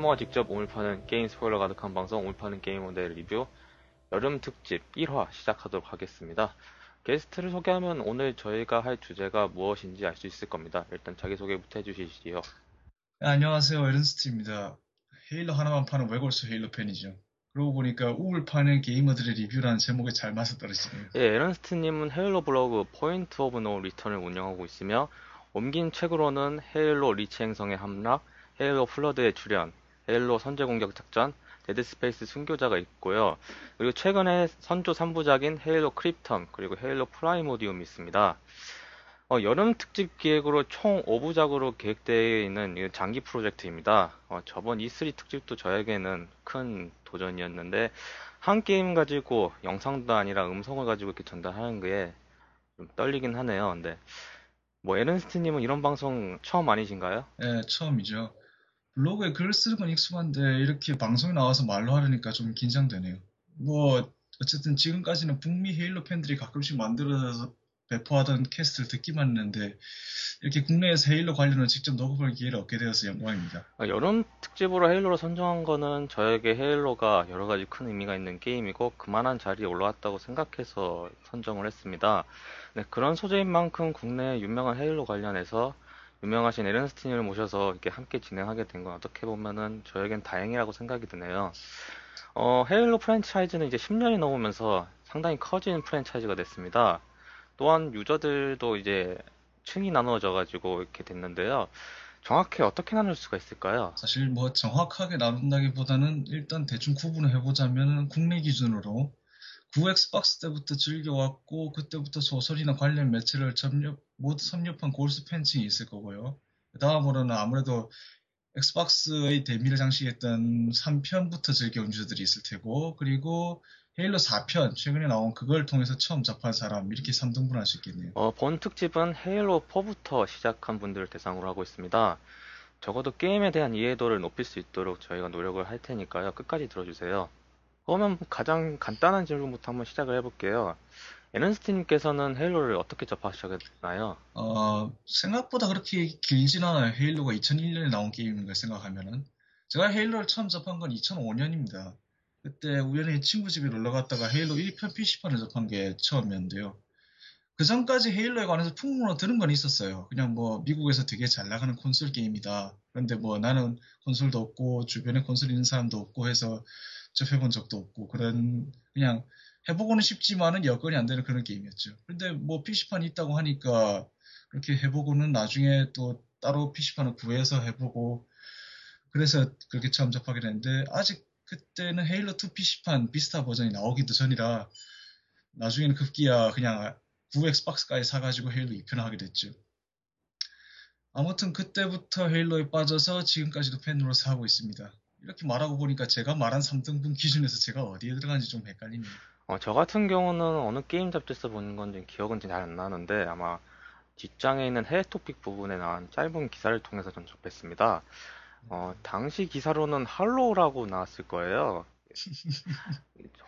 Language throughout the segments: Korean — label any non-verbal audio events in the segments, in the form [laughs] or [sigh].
게이머가 직접 우물 파는 게임 스포일러 가득한 방송 우물 파는 게이머들 리뷰 여름 특집 1화 시작하도록 하겠습니다. 게스트를 소개하면 오늘 저희가 할 주제가 무엇인지 알 수 있을 겁니다. 일단 자기소개부터 해주시지요. 네, 안녕하세요. 에른스트입니다. 헤일로 하나만 파는 외골수 헤일로 팬이죠. 그러고 보니까 우물 파는 게이머들의 리뷰라는 제목에 잘 맞아 떨어지네요. 예, 에른스트님은 헤일로 블로그 Point of No Return을 운영하고 있으며 옮긴 책으로는 헤일로 리치 행성의 함락, 헤일로 플러드의 출현, 헤일로 선제 공격 작전, 데드 스페이스 순교자가 있고요. 그리고 최근에 선조 3부작인 헤일로 크립텀, 그리고 헤일로 프라이모디움이 있습니다. 어, 여름 특집 기획으로 총 5부작으로 계획되어 있는 장기 프로젝트입니다. 어, 저번 E3 특집도 저에게는 큰 도전이었는데, 한 게임 가지고 영상도 아니라 음성을 가지고 이렇게 전달하는 게 좀 떨리긴 하네요. 근데, 뭐, 에른스트님은 이런 방송 처음 아니신가요? 네, 처음이죠. 블로그에 글 쓰는 건 익숙한데 이렇게 방송에 나와서 말로 하려니까 좀 긴장되네요. 뭐 어쨌든 지금까지는 북미 헤일로 팬들이 가끔씩 만들어서 배포하던 캐스트를 듣기만 했는데 이렇게 국내에서 헤일로 관련을 직접 녹음할 기회를 얻게 되어서 영광입니다. 아, 여름 특집으로 헤일로를 선정한 거는 저에게 헤일로가 여러 가지 큰 의미가 있는 게임이고 그만한 자리에 올라왔다고 생각해서 선정을 했습니다. 네, 그런 소재인 만큼 국내 유명한 헤일로 관련해서 유명하신 에른스틴을 모셔서 이렇게 함께 진행하게 된 건 어떻게 보면은 저에겐 다행이라고 생각이 드네요. 어, 헤일로 프랜차이즈는 이제 10년이 넘으면서 상당히 커진 프랜차이즈가 됐습니다. 또한 유저들도 이제 층이 나누어져 가지고 이렇게 됐는데요. 정확히 어떻게 나눌 수가 있을까요? 사실 뭐 정확하게 나눈다기보다는 일단 대충 구분을 해보자면 국내 기준으로 9 엑스박스 때부터 즐겨왔고 그때부터 소설이나 관련 매체를 접nhập, 모두 섭렵한 골수 팬층이 있을 거고요. 다음으로는 아무래도 엑스박스의 대미를 장식했던 3편부터 즐겨온 유저들이 있을 테고 그리고 헤일로 4편 최근에 나온 그걸 통해서 처음 접한 사람 이렇게 3등분 할 수 있겠네요. 어, 본 특집은 헤일로 4부터 시작한 분들을 대상으로 하고 있습니다. 적어도 게임에 대한 이해도를 높일 수 있도록 저희가 노력을 할 테니까요. 끝까지 들어주세요. 그러면 가장 간단한 질문부터 한번 시작을 해볼게요. 에른스트님께서는 헤일로를 어떻게 접하셨나요? 어, 생각보다 그렇게 길진 않아요. 헤일로가 2001년에 나온 게임인 걸 생각하면은. 제가 헤일로를 처음 접한 건 2005년입니다. 그때 우연히 친구 집에 놀러 갔다가 헤일로 1편 PC판을 접한 게 처음이었는데요. 그 전까지 헤일로에 관해서 풍문으로 들은 건 있었어요. 그냥 뭐 미국에서 되게 잘 나가는 콘솔 게임이다. 그런데 뭐 나는 콘솔도 없고 주변에 콘솔 있는 사람도 없고 해서 접해본 적도 없고 그런 그냥 해보고는 싶지만은 여건이 안 되는 그런 게임이었죠. 근데 뭐 PC판이 있다고 하니까 그렇게 해보고는 나중에 또 따로 PC판을 구해서 해보고 그래서 그렇게 처음 접하게 됐는데 아직 그때는 헤일로 2 PC판 비스타 버전이 나오기도 전이라 나중에는 급기야 그냥 9 엑스박스까지 사가지고 헤일로 2편을 하게 됐죠. 아무튼 그때부터 헤일로에 빠져서 지금까지도 팬으로서 하고 있습니다. 이렇게 말하고 보니까 제가 말한 3등분 기준에서 제가 어디에 들어가는지 좀 헷갈리네요. 어, 저 같은 경우는 어느 게임 잡지에서 본 건지 기억은 잘 안 나는데 아마 뒷장에 있는 해외 토픽 부분에 나온 짧은 기사를 통해서 전 접했습니다. 어, 당시 기사로는 할로우라고 나왔을 거예요.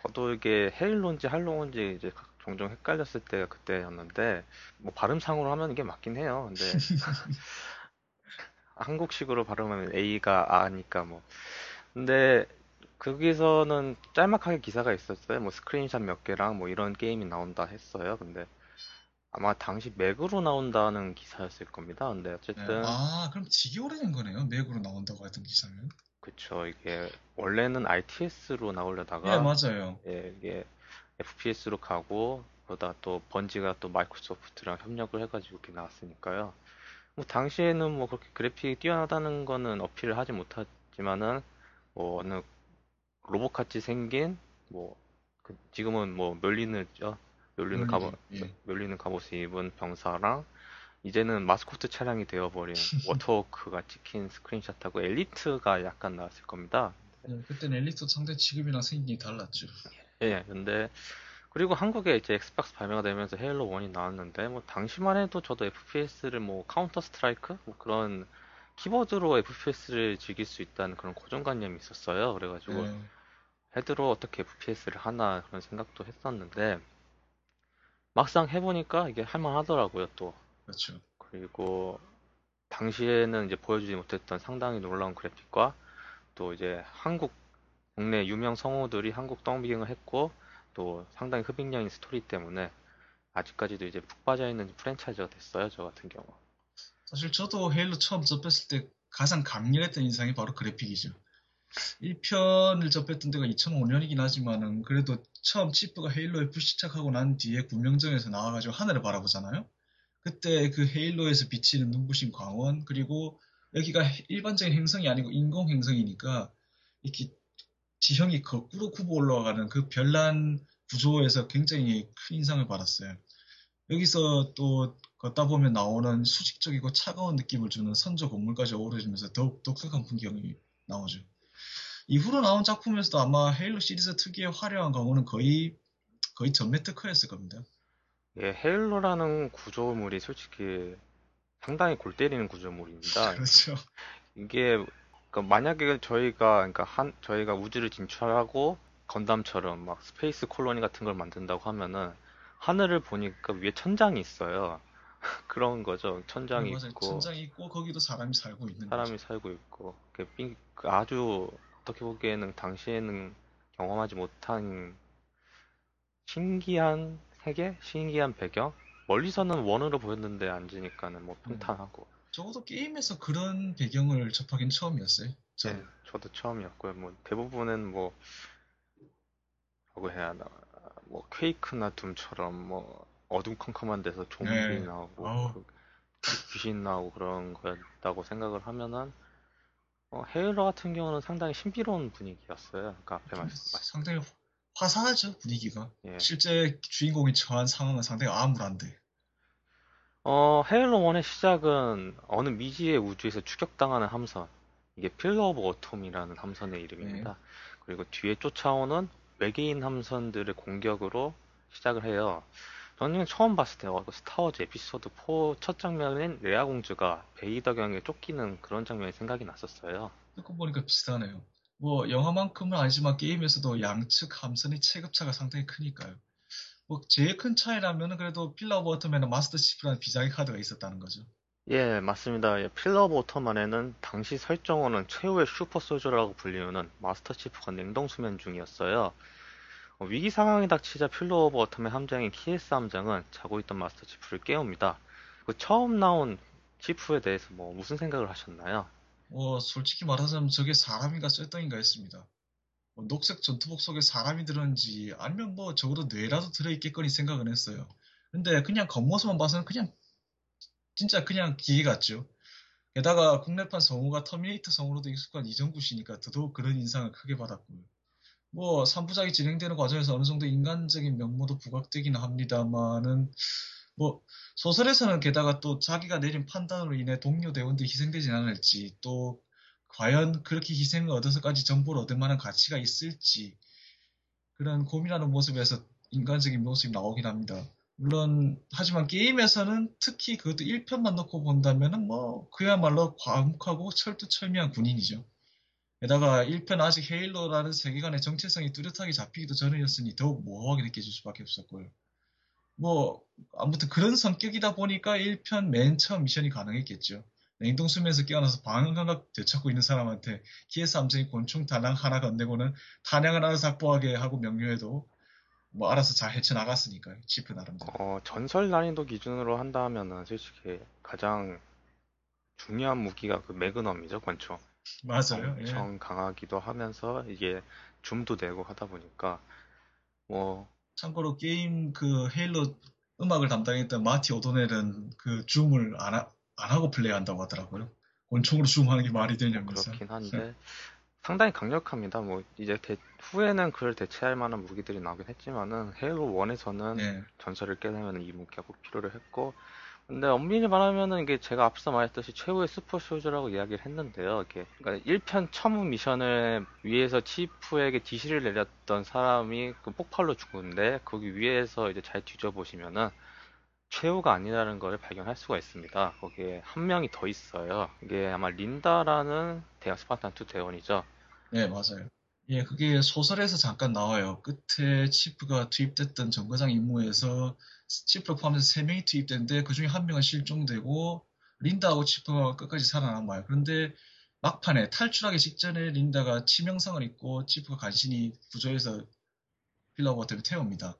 저도 이게 헤일로인지 할로우인지 이제 종종 헷갈렸을 때가 그때였는데 뭐 발음상으로 하면 이게 맞긴 해요. 근데 [laughs] 한국식으로 발음하면 A가 A니까 뭐. 근데 거기서는 짤막하게 기사가 있었어요. 뭐 스크린샷 몇 개랑 뭐 이런 게임이 나온다 했어요. 근데 아마 당시 맥으로 나온다는 기사였을 겁니다. 근데 네. 어쨌든 아, 그럼 되게 오래된 거네요. 맥으로 나온다고 했던 기사는. 그쵸 이게 원래는 RTS로 예, 나오려다가 맞아요. 예, 이게 FPS로 가고 그러다 또 번지가 또 마이크로소프트랑 협력을 해가지고 이렇게 나왔으니까요. 뭐 당시에는 뭐 그렇게 그래픽이 뛰어나다는 거는 어필을 하지 못하지만은 뭐 어느 로봇같이 생긴 뭐 그 지금은 뭐 멸리느죠 멸리는 갑옷 예. 멸리는 갑옷을 입은 병사랑 이제는 마스코트 차량이 되어버린 [laughs] 워터워크가 찍힌 스크린샷하고 엘리트가 약간 나왔을 겁니다. 예, 그때는 엘리트 상대 지금이랑 생긴 게 달랐죠. 예, 근데 그리고 한국에 이제 엑스박스 발매가 되면서 헤일로 1이 나왔는데 뭐 당시만 해도 저도 FPS를 뭐 카운터 스트라이크 뭐 그런 키보드로 FPS를 즐길 수 있다는 그런 고정관념이 있었어요. 그래가지고 예, 패드로 어떻게 FPS를 하나 그런 생각도 했었는데 막상 해보니까 이게 할만하더라고요 또. 또 이제 한국 국내 유명 성우들이 한국 더빙을 했고 또 상당히 흡입력인 스토리 때문에 아직까지도 이제 푹 빠져 있는 프랜차이즈가 됐어요. 저 같은 경우. 사실 저도 헤일로 처음 접했을 때 가장 강렬했던 인상이 바로 그래픽이죠. 1편을 접했던 데가 2005년이긴 하지만은 그래도 처음 치프가 헤일로에 불시착하고 난 뒤에 군명정에서 나와가지고 하늘을 바라보잖아요. 그때 그 헤일로에서 비치는 눈부신 광원 그리고 여기가 일반적인 행성이 아니고 인공 행성이니까 이렇게 지형이 거꾸로 굽어 올라가는 그 별난 구조에서 굉장히 큰 인상을 받았어요. 여기서 또 걷다 보면 나오는 수직적이고 차가운 느낌을 주는 선조 건물까지 어우러지면서 더욱 독특한 풍경이 나오죠. 이후로 나온 작품에서도 아마 헤일로 시리즈 특유의 화려한 강호는 거의 거의 전매 특허였을 겁니다. 예, 헤일로라는 구조물이 솔직히 상당히 골 때리는 구조물입니다. [laughs] 그렇죠. 이게 그러니까 만약에 저희가 그러니까 한 저희가 우주를 진출하고 건담처럼 막 space colony 같은 걸 만든다고 하면은 하늘을 보니까 위에 천장이 있어요. [laughs] 그런 거죠. 천장이 네, 맞아요. 있고 천장이 있고 거기도 사람이 살고 있는 사람이 거죠. 살고 있고 그 삥- 그 아주 어떻게 보기에는 당시에는 경험하지 못한 신기한 세계, 신기한 배경. 멀리서는 원으로 보였는데 앉으니까는 뭐 평탄하고. 적어도 게임에서 그런 배경을 접하긴 처음이었어요. 저 네, 저도 처음이었고요. 뭐 대부분은 뭐 라고 해야 하나 뭐 퀘이크나 둠처럼 뭐 어둠컴컴한 데서 좀비 네. 나오고. 그 귀신 나오고 그런 거였다고 생각을 하면은 어, 헤일러 같은 경우는 상당히 신비로운 분위기였어요. 아까 앞에 말씀 상당히 화사하죠 분위기가. 예. 실제 주인공이 처한 상황은 상당히 암울한데. 어, 헤일로 1의 시작은 어느 미지의 우주에서 추격당하는 함선. 이게 필러 오브 어텀이라는 함선의 이름입니다. 그리고 뒤에 쫓아오는 외계인 함선들의 공격으로 시작을 해요. 저는 처음 봤을 때 어, 스타워즈 에피소드 4 첫 장면인 레아 공주가 베이더 경에 쫓기는 그런 장면이 생각이 났었어요. 듣고 보니까 비슷하네요. 뭐 영화만큼은 아니지만 게임에서도 양측 함선의 체급차가 상당히 크니까요. 뭐 제일 큰 차이라면은 그래도 필러 오브 어텀에는 마스터 치프라는 비장의 카드가 있었다는 거죠. 예, 맞습니다. 예, 필러 오브 안에는 당시 설정으로는 최후의 super soldier라고 불리우는 마스터 치프가 냉동 수면 중이었어요. 어, 위기 상황이 닥치자 오브 어텀의 함장인 키에스 함장은 자고 있던 마스터 치프를 깨웁니다. 그 처음 나온 치프에 대해서 뭐 무슨 생각을 하셨나요? 뭐 솔직히 말하자면 저게 사람인가 쇠덩인가 했습니다. 뭐 녹색 전투복 속에 사람이 들었는지 아니면 뭐 적어도 뇌라도 들어있겠거니 생각은 했어요. 근데 그냥 겉모습만 봐서는 그냥 진짜 그냥 기계 같죠. 게다가 국내판 성우가 터미네이터 성우로도 익숙한 이정구 씨니까 더더욱 그런 인상을 크게 받았고요. 뭐 3부작이 진행되는 과정에서 어느 정도 인간적인 면모도 부각되긴 합니다만은 뭐 소설에서는 게다가 또 자기가 내린 판단으로 인해 동료 대원들이 희생되진 않을지 또 과연 그렇게 희생을 얻어서까지 정보를 얻을 만한 가치가 있을지 그런 고민하는 모습에서 인간적인 모습이 나오긴 합니다. 물론 하지만 게임에서는 특히 그것도 1편만 놓고 본다면은 뭐 그야말로 과묵하고 철두철미한 군인이죠. 게다가 1편 아직 헤일로라는 세계관의 정체성이 뚜렷하게 잡히기도 전이었으니 더욱 모호하게 느껴질 수밖에 없었고요. 뭐 아무튼 그런 성격이다 보니까 1편 맨 처음 미션이 가능했겠죠. 냉동 수면에서 깨어나서 방음 감각 되찾고 있는 사람한테 기에스 함정이 곤충 다낭 하나 건네고는 탄약을 알아서 확보하게 하고 명료해도 뭐 알아서 잘 헤쳐나갔으니까요. 치프 나름대로. 어, 전설 난이도 기준으로 한다면은 솔직히 가장 중요한 무기가 그 매그넘이죠, 권총. 맞아요. 예. 엄청 강하기도 하면서 이게 줌도 되고 하다 보니까 뭐 참고로 게임 그 헤일로 음악을 담당했던 마티 오도넬은 그 줌을 안, 하, 안 하고 플레이한다고 하더라고요. 권총으로 줌하는 게 말이 되냐면서. 그렇긴 한데 상당히 강력합니다. 뭐 이제 대- 후에는 그를 대체할 만한 무기들이 나오긴 했지만은 헤일로 1에서는 네. 전설을 깨려면 이 무기가 꼭 필요를 했고 근데 엄밀히 말하면은 이게 제가 앞서 말했듯이 최후의 super soldier라고 이야기를 했는데요. 이게 그러니까 1편 처음 미션을 위해서 치프에게 지시를 내렸던 사람이 그 폭발로 죽었는데 거기 위에서 이제 잘 뒤져보시면은 최후가 아니라는 걸 발견할 수가 있습니다. 거기에 한 명이 더 있어요. 이게 아마 린다라는 대학 스파르탄 2 대원이죠. 네, 맞아요. 예, 그게 소설에서 잠깐 나와요. 끝에 치프가 투입됐던 정거장 임무에서 치프를 포함해서 세 명이 투입됐는데 그 중에 한 명은 실종되고 린다하고 치프가 끝까지 살아남아요. 그런데 막판에 탈출하기 직전에 린다가 치명상을 입고 치프가 간신히 구조해서 필라버 때문에 태웁니다.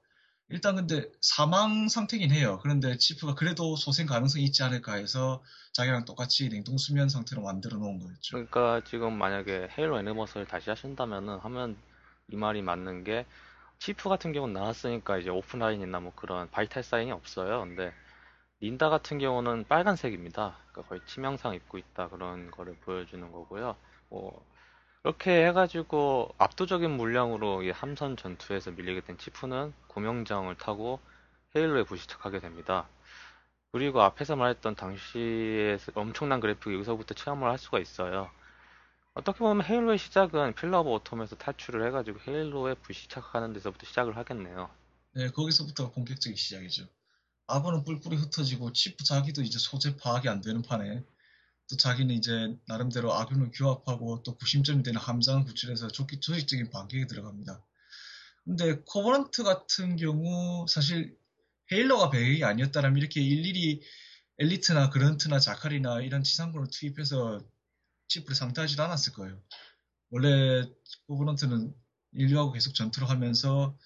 일단 근데 사망 상태긴 해요. 그런데 치프가 그래도 소생 가능성이 있지 않을까 해서 자기랑 똑같이 냉동 수면 상태로 만들어 놓은 거였죠. 그러니까 지금 만약에 헤일로 애니버스를 다시 하신다면은 하면 이 말이 맞는 게 치프 같은 경우는 나왔으니까 이제 오프라인이나 뭐 그런 바이탈 사인이 없어요. 근데 린다 같은 경우는 빨간색입니다. 그러니까 거의 치명상 입고 있다 그런 거를 보여주는 거고요. 뭐 이렇게 해가지고 압도적인 물량으로 이 함선 전투에서 밀리게 된 치프는 구명정을 타고 헤일로에 불시착하게 됩니다. 그리고 앞에서 말했던 당시의 엄청난 그래픽 여기서부터 체험을 할 수가 있어요. 어떻게 보면 헤일로의 시작은 필러 오브 어텀에서 탈출을 해가지고 헤일로에 불시착하는 데서부터 시작을 하겠네요. 네, 거기서부터가 본격적인 시작이죠. 아군은 뿔뿔이 흩어지고 치프 자기도 이제 소재 파악이 안 되는 판에 또 자기는 이제 나름대로 악윤을 규합하고 또 구심점이 되는 함장을 구출해서 조기, 조직적인 반격에 들어갑니다. 근데 코버런트 같은 경우 사실 헤일러가 배경이 아니었다면 이렇게 일일이 엘리트나 그런트나 자칼이나 이런 지상군을 투입해서 치프를 상대하지도 않았을 거예요. 원래 코버런트는 인류하고 계속 전투를 하면서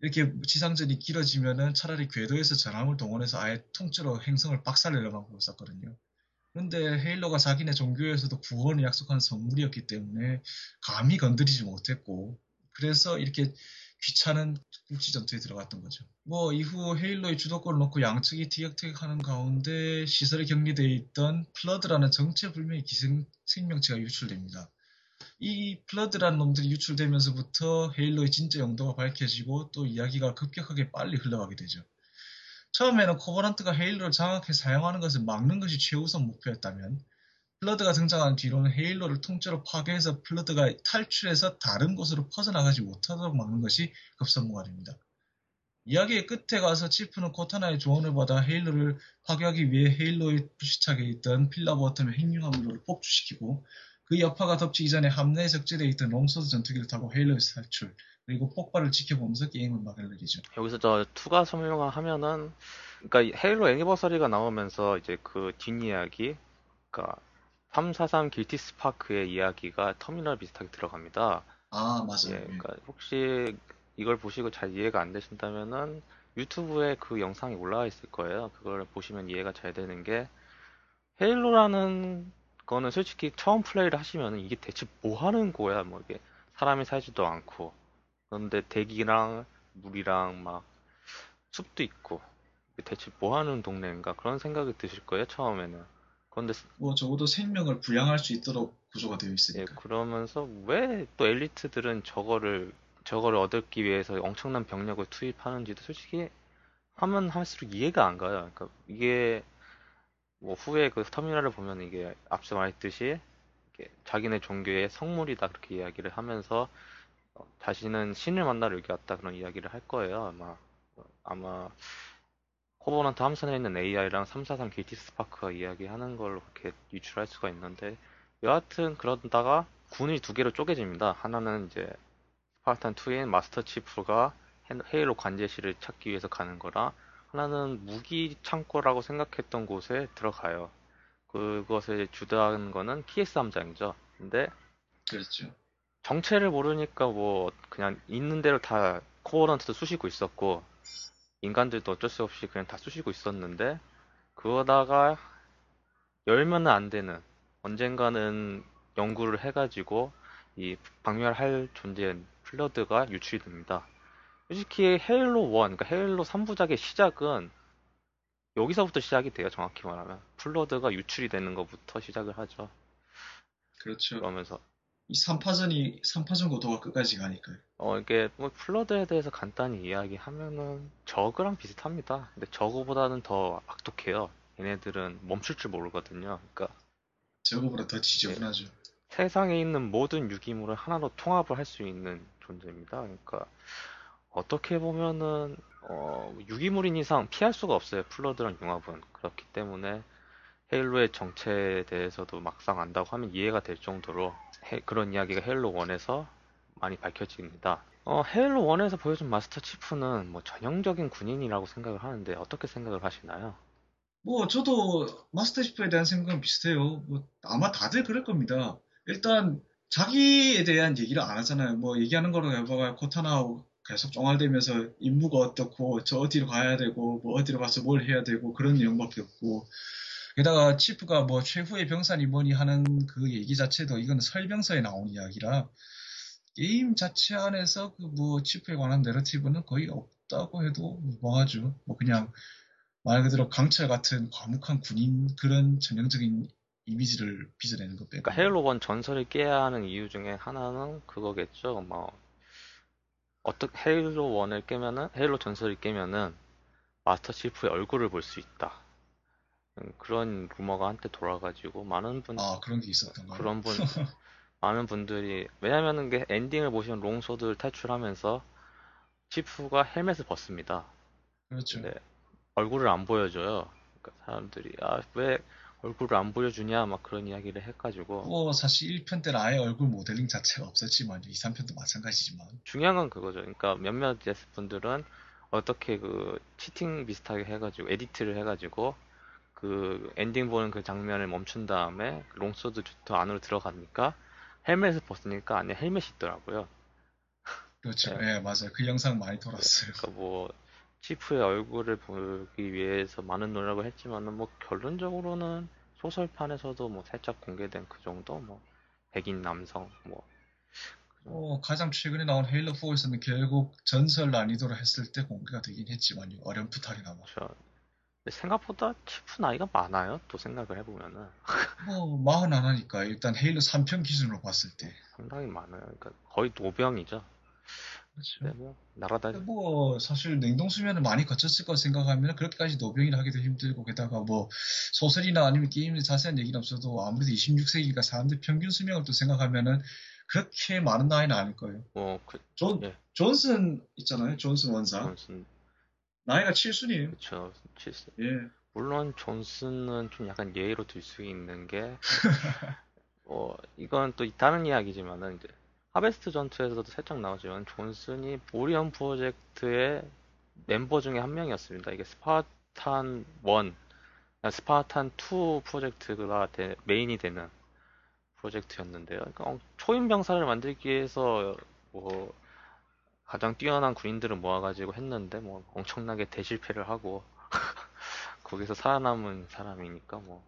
이렇게 지상전이 길어지면은 차라리 궤도에서 전함을 동원해서 아예 통째로 행성을 박살내려고 했었거든요. 그런데 헤일로가 자기네 종교에서도 구원을 약속한 성물이었기 때문에 감히 건드리지 못했고 그래서 이렇게 귀찮은 국지 전투에 들어갔던 거죠. 뭐 이후 헤일로의 주도권을 놓고 양측이 티격태격하는 가운데 시설에 격리되어 있던 플러드라는 정체불명의 기생 생명체가 유출됩니다. 이 플러드라는 놈들이 유출되면서부터 헤일로의 진짜 용도가 밝혀지고 또 이야기가 급격하게 빨리 흘러가게 되죠. 처음에는 코버넌트가 헤일로를 장악해 사용하는 것을 막는 것이 최우선 목표였다면 플러드가 등장한 뒤로는 헤일로를 통째로 파괴해서 플러드가 탈출해서 다른 곳으로 퍼져나가지 못하도록 막는 것이 급선무가 됩니다. 이야기의 끝에 가서 치프는 코타나의 조언을 받아 헤일로를 파괴하기 위해 헤일로의 불시착해 있던 필러 오브 어텀의 핵융합로를 폭주시키고 그 여파가 덮치기 전에 함내에 적재되어 있던 롱소드 전투기를 타고 헤일로에서 탈출 그리고 폭발을 지켜보면서 게임을 막을 내리죠. 여기서 저 투가 설명을 하면은 그러니까 헤일로 애니버서리가 나오면서 이제 그 뒷이야기 그러니까 343 길티 스파크의 이야기가 터미널 비슷하게 들어갑니다. 아, 맞아요. 예, 그러니까 혹시 이걸 보시고 잘 이해가 안 되신다면은 유튜브에 그 영상이 올라와 있을 거예요. 그걸 보시면 이해가 잘 되는 게 헤일로라는 거는 솔직히 처음 플레이를 하시면 이게 대체 뭐 하는 거야? 뭐 이게 사람이 살지도 않고 그런데 대기랑 물이랑 막 숲도 있고 대체 뭐 하는 동네인가 그런 생각이 드실 거예요 처음에는. 그런데 뭐 적어도 생명을 부양할 수 있도록 구조가 되어 예, 있으니까. 그러면서 왜 또 엘리트들은 저거를 저거를 얻기 위해서 엄청난 병력을 투입하는지도 솔직히 하면 할수록 이해가 안 가요. 그러니까 이게 뭐 후에 그 터미널을 보면 이게 앞서 말했듯이 이게 자기네 종교의 성물이다 그렇게 이야기를 하면서 어, 자신은 신을 만나러 여기 왔다 그런 이야기를 할 거예요. 아마 아마 코버넌트 함선에 있는 AI랑 343 길티 스파크가 이야기하는 걸로 그렇게 유추할 수가 있는데 여하튼 그러다가 군이 두 개로 쪼개집니다. 하나는 이제 스파르탄 2인 마스터 치프가 헤- 헤일로 관제실을 찾기 위해서 가는 거라 하나는 무기 창고라고 생각했던 곳에 들어가요. 그것을 주도하는 거는 PS 함장이죠. 근데 그렇죠. 정체를 모르니까 뭐 그냥 있는 대로 다 코어런트도 쑤시고 있었고 인간들도 어쩔 수 없이 그냥 다 쑤시고 있었는데 그러다가 열면은 안 되는 언젠가는 연구를 해가지고 이 박멸할 존재인 플러드가 유출이 됩니다. 솔직히 헤일로 1, 그러니까 헤일로 3부작의 시작은 여기서부터 시작이 돼요. 정확히 말하면 플러드가 유출이 되는 것부터 시작을 하죠. 그렇죠. 그러면서 이 3파전이 3파전 고도가 끝까지 가니까요. 어, 이게 뭐 플러드에 대해서 간단히 이야기하면은 저그랑 비슷합니다. 근데 저그보다는 더 악독해요. 얘네들은 멈출 줄 모르거든요. 그러니까 저거보다 더 지저분하죠. 세상에 있는 모든 유기물을 하나로 통합을 할 수 있는 존재입니다. 그러니까 어떻게 보면은 어, 유기물인 이상 피할 수가 없어요. 플러드랑 융합은 그렇기 때문에 헤일로의 정체에 대해서도 막상 안다고 하면 이해가 될 정도로 헤- 그런 이야기가 헤일로 1에서 많이 밝혀집니다. 어, 헤일로 1에서 보여준 마스터 치프는 뭐 전형적인 군인이라고 생각을 하는데 어떻게 생각을 하시나요? 뭐 저도 마스터 치프에 대한 생각은 비슷해요. 뭐 아마 다들 그럴 겁니다. 일단 자기에 대한 얘기를 안 하잖아요. 뭐 얘기하는 거로 해봐가 코타나 계속 쫑알대면서 임무가 어떻고 저 어디로 가야 되고 뭐 어디로 가서 뭘 해야 되고 그런 내용밖에 없고 게다가 치프가 뭐 최후의 병사니 뭐니 하는 그 얘기 자체도 이건 설명서에 나온 이야기라 게임 자체 안에서 그 뭐 치프에 관한 내러티브는 거의 없다고 해도 무방하죠. 뭐 그냥 말 그대로 강철 같은 과묵한 군인 그런 전형적인 이미지를 빚어내는 것 빼고. 그러니까 헤일로 1 전설을 깨야 하는 이유 중에 하나는 그거겠죠. 뭐 어떻게 헤일로 1을 깨면은 헤일로 전설을 깨면은 마스터 치프의 얼굴을 볼 수 있다. 음, 그런 루머가 한때 돌아가지고 많은 분 아 그런 게 있었던가요? 그런 분 [laughs] 많은 분들이 왜냐면은 그 엔딩을 보시면 롱소드를 탈출하면서 치프가 헬멧을 벗습니다. 그렇죠. 근데 얼굴을 안 보여줘요. 그러니까 사람들이 아 왜 얼굴을 안 보여주냐 막 그런 이야기를 해가지고 뭐 사실 1편 때는 아예 얼굴 모델링 자체가 없었지만 2, 3편도 마찬가지지만 중요한 건 그거죠. 그러니까 몇몇 분들은 어떻게 그 cheating 비슷하게 해가지고 edit를 해가지고 그 엔딩 보는 그 장면을 멈춘 다음에 그 롱소드 더 안으로 들어가니까 헬멧을 벗으니까 안에 헬멧이 있더라고요. 그렇죠. 네. 예, 맞아요. 그 영상 많이 돌았어요. 그러니까 뭐 치프의 얼굴을 보기 위해서 많은 노력을 했지만은 뭐 결론적으로는 소설판에서도 뭐 살짝 공개된 그 정도 뭐 백인 남성 뭐 어, 가장 최근에 나온 헤일로 4에서는 결국 전설 난이도로 했을 때 공개가 되긴 했지만요. 어렴풋하게나마. 저 생각보다 치프 나이가 많아요. 또 생각을 해보면은 뭐, 마흔 하나니까 일단 헤일로 3편 기준으로 봤을 때. 상당히 많아요. 그러니까 거의 노병이죠. 그렇죠. 근데 뭐 날아다니 뭐 사실 냉동 수면을 많이 거쳤을 거 생각하면 그렇게까지 노병이라 하기도 힘들고 게다가 뭐 소설이나 아니면 게임에 자세한 얘기는 없어도 아무래도 26세기니까 사람들 평균 수명을 또 생각하면은 그렇게 많은 나이는 아닐 거예요. 뭐 그, 존, 예. 존슨 있잖아요. 존슨 원사. 존슨 나이가 7순이에요. 그쵸 칠순 예. 물론 존슨은 좀 약간 예외로 들 수 있는 게, [laughs] 어, 이건 또 다른 이야기지만은, 이제, 하베스트 전투에서도 살짝 나오지만, 존슨이 오리온 프로젝트의 멤버 중에 한 명이었습니다. 이게 스파르탄 1, 아, 스파르탄 2 프로젝트가 되- 메인이 되는 프로젝트였는데요. 그러니까 어, 초인 병사를 만들기 위해서, 뭐, 가장 뛰어난 군인들을 모아가지고 했는데, 뭐, 엄청나게 대실패를 하고, [laughs] 거기서 살아남은 사람이니까 뭐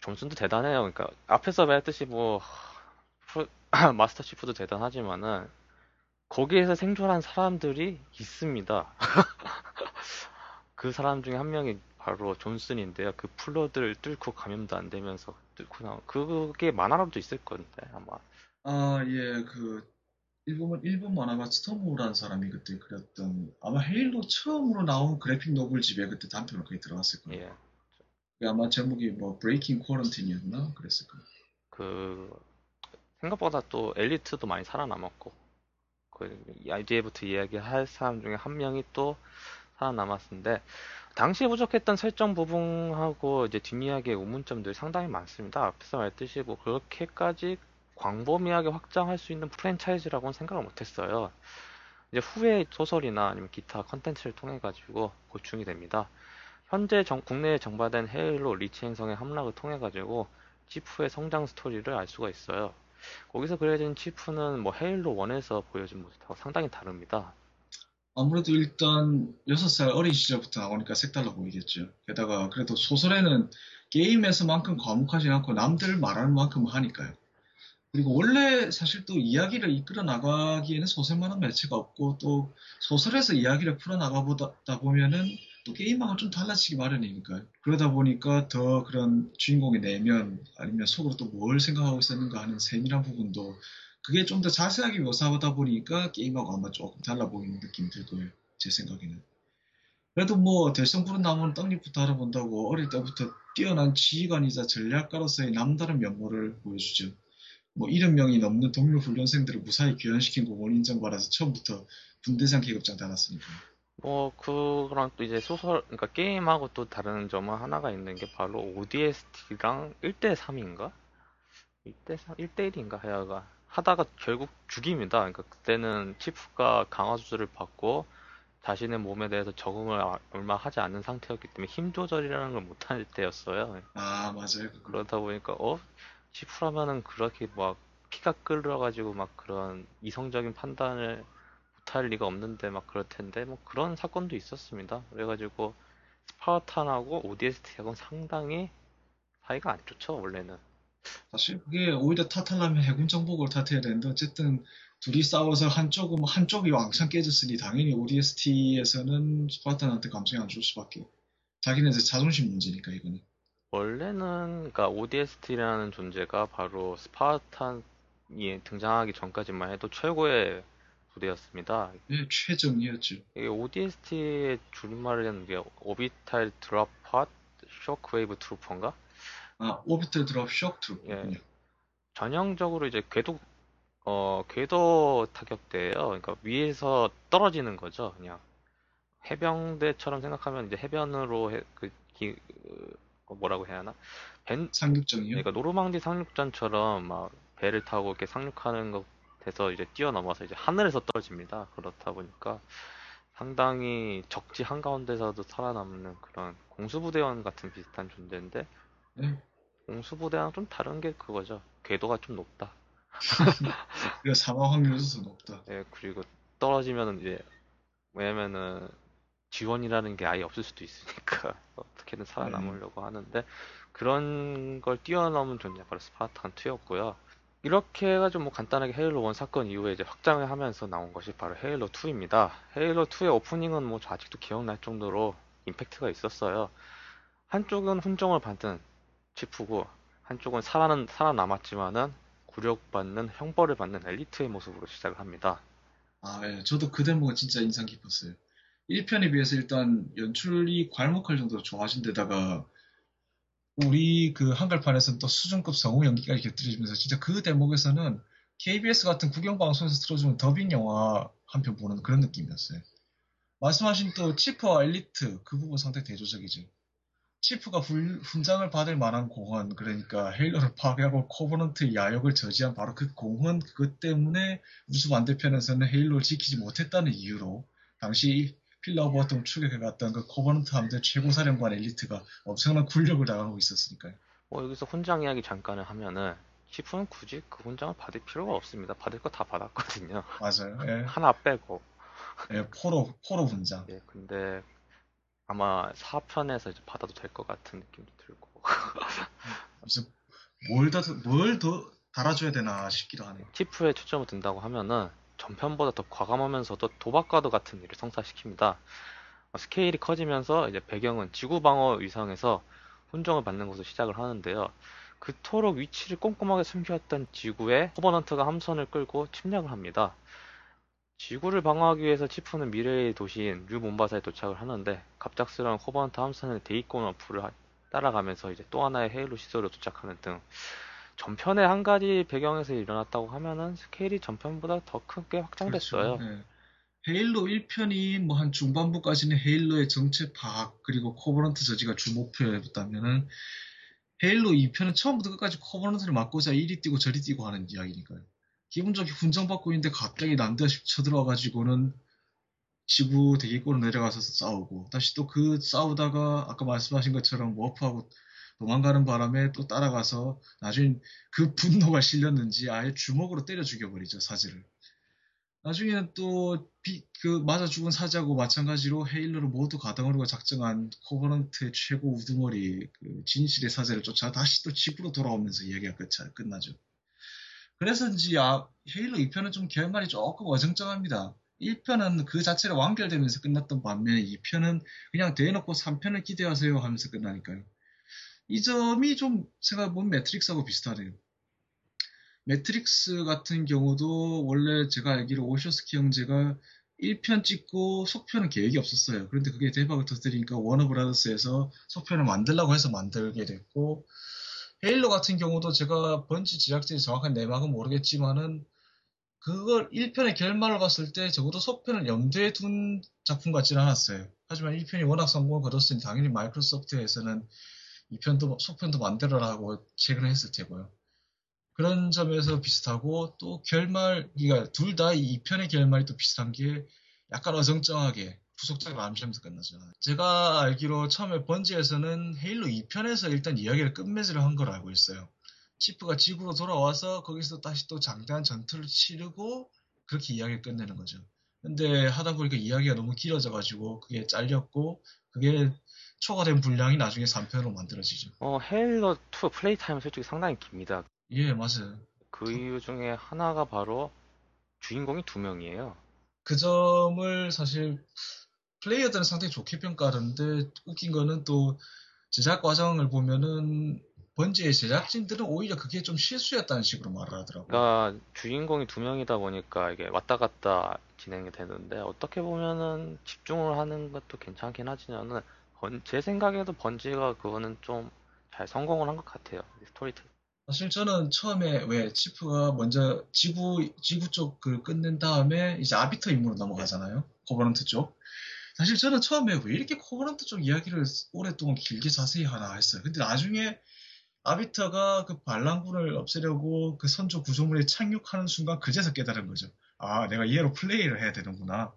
존슨도 대단해요. 그러니까 앞에서 말했듯이 뭐 [clears throat] 마스터 치프도 대단하지만은 거기에서 생존한 사람들이 있습니다. [laughs] 그 사람 중에 한 명이 바로 존슨인데요. 그 플러드를 뚫고 감염도 안 되면서 뚫고 나온 그게 만화로도 있을 건데 아마 아, 예, 그, 일본, 일본 만화가 츠토무라는 사람이 그때 그렸던, 아마 헤일로 처음으로 나온 graphic novel집에 그때 단편으로 거의 들어갔을 거예요. 예. 그게 아마 제목이 뭐, Breaking Quarantine이었나? 그랬을 거예요. 그 생각보다 또 엘리트도 많이 살아남았고 그 IDF부터 이야기할 사람 중에 한 명이 또 살아남았는데 당시 부족했던 설정 부분하고 이제 뒷이야기의 의문점들이 상당히 많습니다. 앞에서 말했듯이 뭐 그렇게까지 광범위하게 확장할 수 있는 프랜차이즈라고는 생각을 못했어요. 이제 후에 소설이나 아니면 기타 컨텐츠를 통해 가지고 보충이 됩니다. 현재 정- 국내에 정발된 헤일로 리치 행성의 함락을 통해 가지고 치프의 성장 스토리를 알 수가 있어요. 거기서 그려진 치프는 뭐 헤일로 1에서 보여준 모습하고 상당히 다릅니다. 아무래도 일단 6살 어린 시절부터 나오니까 색달라 보이겠죠. 게다가 그래도 소설에는 게임에서만큼 과묵하지 않고 남들 말하는 만큼 하니까요. 그리고 원래 사실 또 이야기를 이끌어 나가기에는 소설만한 매체가 없고 또 소설에서 이야기를 풀어 나가보다 보면은 또 게임하고 좀 달라지기 마련이니까요. 그러다 보니까 더 그런 주인공의 내면 아니면 속으로 또 뭘 생각하고 있었는가 하는 세밀한 부분도 그게 좀 더 자세하게 묘사하다 보니까 게임하고 아마 조금 달라 보이는 느낌이 들고요. 제 생각에는. 그래도 뭐 대성부른 나무는 떡잎부터 알아본다고 어릴 때부터 뛰어난 지휘관이자 전략가로서의 남다른 면모를 보여주죠. 뭐 70명이 넘는 동료 훈련생들을 무사히 귀환시킨 공원 인정받아서 처음부터 분대장 계급장 달았으니까. 뭐 그거랑 또 이제 소설 그러니까 게임하고 또 다른 점은 하나가 있는 게 바로 ODST랑 1대 3인가? 1대 3, 1대 1인가 하여가 하다가 결국 죽입니다. 그러니까 그때는 치프가 강화 수술을 받고 자신의 몸에 대해서 적응을 아- 얼마 하지 않은 상태였기 때문에 힘 조절이라는 걸 못할 때였어요. 아 맞아요. 그러다 보니까 어 치프라면은 그렇게 막 피가 끓어가지고 막 그런 이성적인 판단을 못할 리가 없는데 막 그럴 텐데 뭐 그런 사건도 있었습니다. 그래가지고 스파르탄하고 ODST하고는 상당히 사이가 안 좋죠 원래는. 사실 그게 오히려 탓하려면 해군 정복을 탓해야 되는데 어쨌든 둘이 싸워서 한쪽은 한쪽이 왕창 깨졌으니 당연히 ODST에서는 스파르탄한테 감정이 안 좋을 수밖에. 자기네들 자존심 문제니까 이거는. 원래는 그러니까 ODST라는 존재가 바로 스파르탄이 등장하기 전까지만 해도 최고의 부대였습니다. 예, 최정이었죠. 이게 ODST의 줄임말은 게 Orbital Drop Pod Shockwave Trooper인가? 아, Orbital Drop Shock Trooper군요. 예. 전형적으로 이제 궤도 어 궤도 타격대예요. 그러니까 위에서 떨어지는 거죠. 그냥 해병대처럼 생각하면 이제 해변으로 해, 그 기, 그 뭐라고 해야 하나? 벤 상륙정이요? 그러니까 노르망디 상륙전처럼 막 배를 타고 이렇게 상륙하는 것 돼서 이제 뛰어넘어서 이제 하늘에서 떨어집니다. 그렇다 보니까 상당히 적지 한가운데서도 살아남는 그런 공수부대원 같은 비슷한 존재인데 네. 공수부대랑 좀 다른 게 그거죠. 궤도가 좀 높다. [laughs] 그리고 사망 확률도 더 높다. 예, 그리고 떨어지면은 이제 왜냐면은 지원이라는 게 아예 없을 수도 있으니까 [laughs] 어떻게든 살아남으려고 하는데 그런 걸 뛰어넘은 존재 바로 스파르탄 2였고요. 이렇게 해가지고 뭐 간단하게 헤일로 1 사건 이후에 이제 확장을 하면서 나온 것이 바로 헤일로 2입니다. 헤일로 2의 오프닝은 뭐저 아직도 기억날 정도로 임팩트가 있었어요. 한쪽은 훈정을 받은 치프고 한쪽은 살아는 살아남았지만은 굴욕받는 형벌을 받는 엘리트의 모습으로 시작을 합니다. 아, 예. 저도 그 대목은 진짜 인상 깊었어요. 1편에 비해서 일단 연출이 괄목할 정도로 좋아진 데다가 우리 그 한글판에서는 또 수준급 성우 연기까지 곁들여지면서 진짜 그 대목에서는 KBS 같은 국영방송에서 틀어주는 더빙 영화 한 편 보는 그런 느낌이었어요. 말씀하신 또 치프와 엘리트 그 부분 상당히 대조적이죠. 치프가 훌, 훈장을 받을 만한 공헌 그러니까 헤일로를 파괴하고 코버넌트의 야욕을 저지한 바로 그 공헌 그것 때문에 우주 반대편에서는 헤일로를 지키지 못했다는 이유로 당시 Pillar of Autumn 추격해 갔던 그 코버넌트 함대 최고 사령관 엘리트가 엄청난 굴욕을 당하고 있었으니까요. 뭐 여기서 훈장 이야기 잠깐을 하면은 치프는 굳이 그 훈장을 받을 필요가 없습니다. 받을 거 다 받았거든요. 맞아요. 예. [laughs] 하나 빼고. 예, 포로 포로 훈장. 예, 근데 아마 4편에서 이제 받아도 될 것 같은 느낌도 들고. [laughs] 이제 뭘 더 뭘더 달아줘야 되나 싶기도 하네요. 치프에 초점을 둔다고 하면은 전편보다 더 과감하면서도 도박과도 같은 일을 성사시킵니다. 어, 스케일이 커지면서 이제 배경은 지구 방어 위성에서 훈정을 받는 것으로 시작을 하는데요. 그토록 위치를 꼼꼼하게 숨겨왔던 지구에 코버넌트가 함선을 끌고 침략을 합니다. 지구를 방어하기 위해서 치프는 미래의 도시인 뉴 몬바사에 도착을 하는데 갑작스러운 코버넌트 함선의 대기권 워프를 따라가면서 이제 또 하나의 헤일로 시설로 도착하는 등 전편의 한 가지 배경에서 일어났다고 하면은 스케일이 전편보다 더 크게 확장됐어요. 그렇죠. 네. 헤일로 1편이 뭐 한 중반부까지는 헤일로의 정체 파악 그리고 코버넌트 저지가 주 목표였다면은 헤일로 2편은 처음부터 끝까지 코버넌트를 막고자 이리 뛰고 저리 뛰고 하는 이야기니까요. 기본적으로 훈정받고 있는데 갑자기 난데없이 쳐들어와가지고는 지구 대기권으로 내려가서 싸우고 다시 또 그 싸우다가 아까 말씀하신 것처럼 워프하고 도망가는 바람에 또 따라가서 나중에 그 분노가 실렸는지 아예 주먹으로 때려 죽여버리죠 사지를. 나중에는 또그 맞아 죽은 사자고 마찬가지로 헤일러를 모두 가당으로 작정한 코버넌트의 최고 우두머리 그 진실의 사자를 쫓아 다시 또 집으로 돌아오면서 이야기가 끝, 끝나죠. 그래서인지 아, 헤일로 2편은 좀 결말이 조금 어정쩡합니다. 1편은 그 자체가 완결되면서 끝났던 반면에 2편은 그냥 대놓고 3편을 기대하세요 하면서 끝나니까요. 이 점이 좀 생각해보면 매트릭스하고 비슷하네요. 매트릭스 같은 경우도 원래 제가 알기로 워쇼스키 형제가 1편 찍고 속편은 계획이 없었어요. 그런데 그게 대박을 터뜨리니까 워너브라더스에서 속편을 만들라고 해서 만들게 됐고 헤일로 같은 경우도 제가 번지 제작진이 정확한 내막은 모르겠지만은 그걸 1편의 결말을 봤을 때 적어도 속편을 염두에 둔 작품 같지는 않았어요. 하지만 1편이 워낙 성공을 거뒀으니 당연히 마이크로소프트에서는 2편도 속편도 만들어라고 제안을 했을 테고요. 그런 점에서 비슷하고 또 결말, 그러니까 둘다 2편의 결말이 또 비슷한 게 약간 어정쩡하게 후속작을 암시하면서 끝나죠. 제가 알기로 처음에 번지에서는 헤일로 2편에서 일단 이야기를 끝맺이를 한 걸로 알고 있어요. 치프가 지구로 돌아와서 거기서 다시 또 장대한 전투를 치르고 그렇게 이야기를 끝내는 거죠. 근데 하다 보니까 이야기가 너무 길어져가지고 그게 잘렸고 그게 초과된 분량이 나중에 3편으로 만들어지죠. 어, 헤일로 2 플레이 타임은 솔직히 상당히 깁니다. 예, 맞아요. 그 이유 중에 하나가 바로 주인공이 두 명이에요. 그 점을 사실 플레이어들은 상당히 좋게 평가하는데 웃긴 거는 또 제작 과정을 보면은 번지의 제작진들은 오히려 그게 좀 실수였다는 식으로 말을 하더라고요. 그러니까 주인공이 두 명이다 보니까 이게 왔다 갔다 진행이 되는데 어떻게 보면은 집중을 하는 것도 괜찮긴 하지만은 번- 제 생각에도 번지가 그거는 좀 잘 성공을 한 것 같아요. 스토리텔. 사실 저는 처음에 왜 치프가 먼저 지구 지구 쪽을 끝낸 다음에 이제 아비터 임무로 넘어가잖아요. 코버넌트 쪽. 사실 저는 처음에 왜 이렇게 코버넌트 쪽 이야기를 오랫동안 길게 자세히 하나 했어요. 근데 나중에 아비터가 그 반란군을 없애려고 그 선조 구조물에 착륙하는 순간 그제서 깨달은 거죠. 아, 내가 얘로 플레이를 해야 되는구나.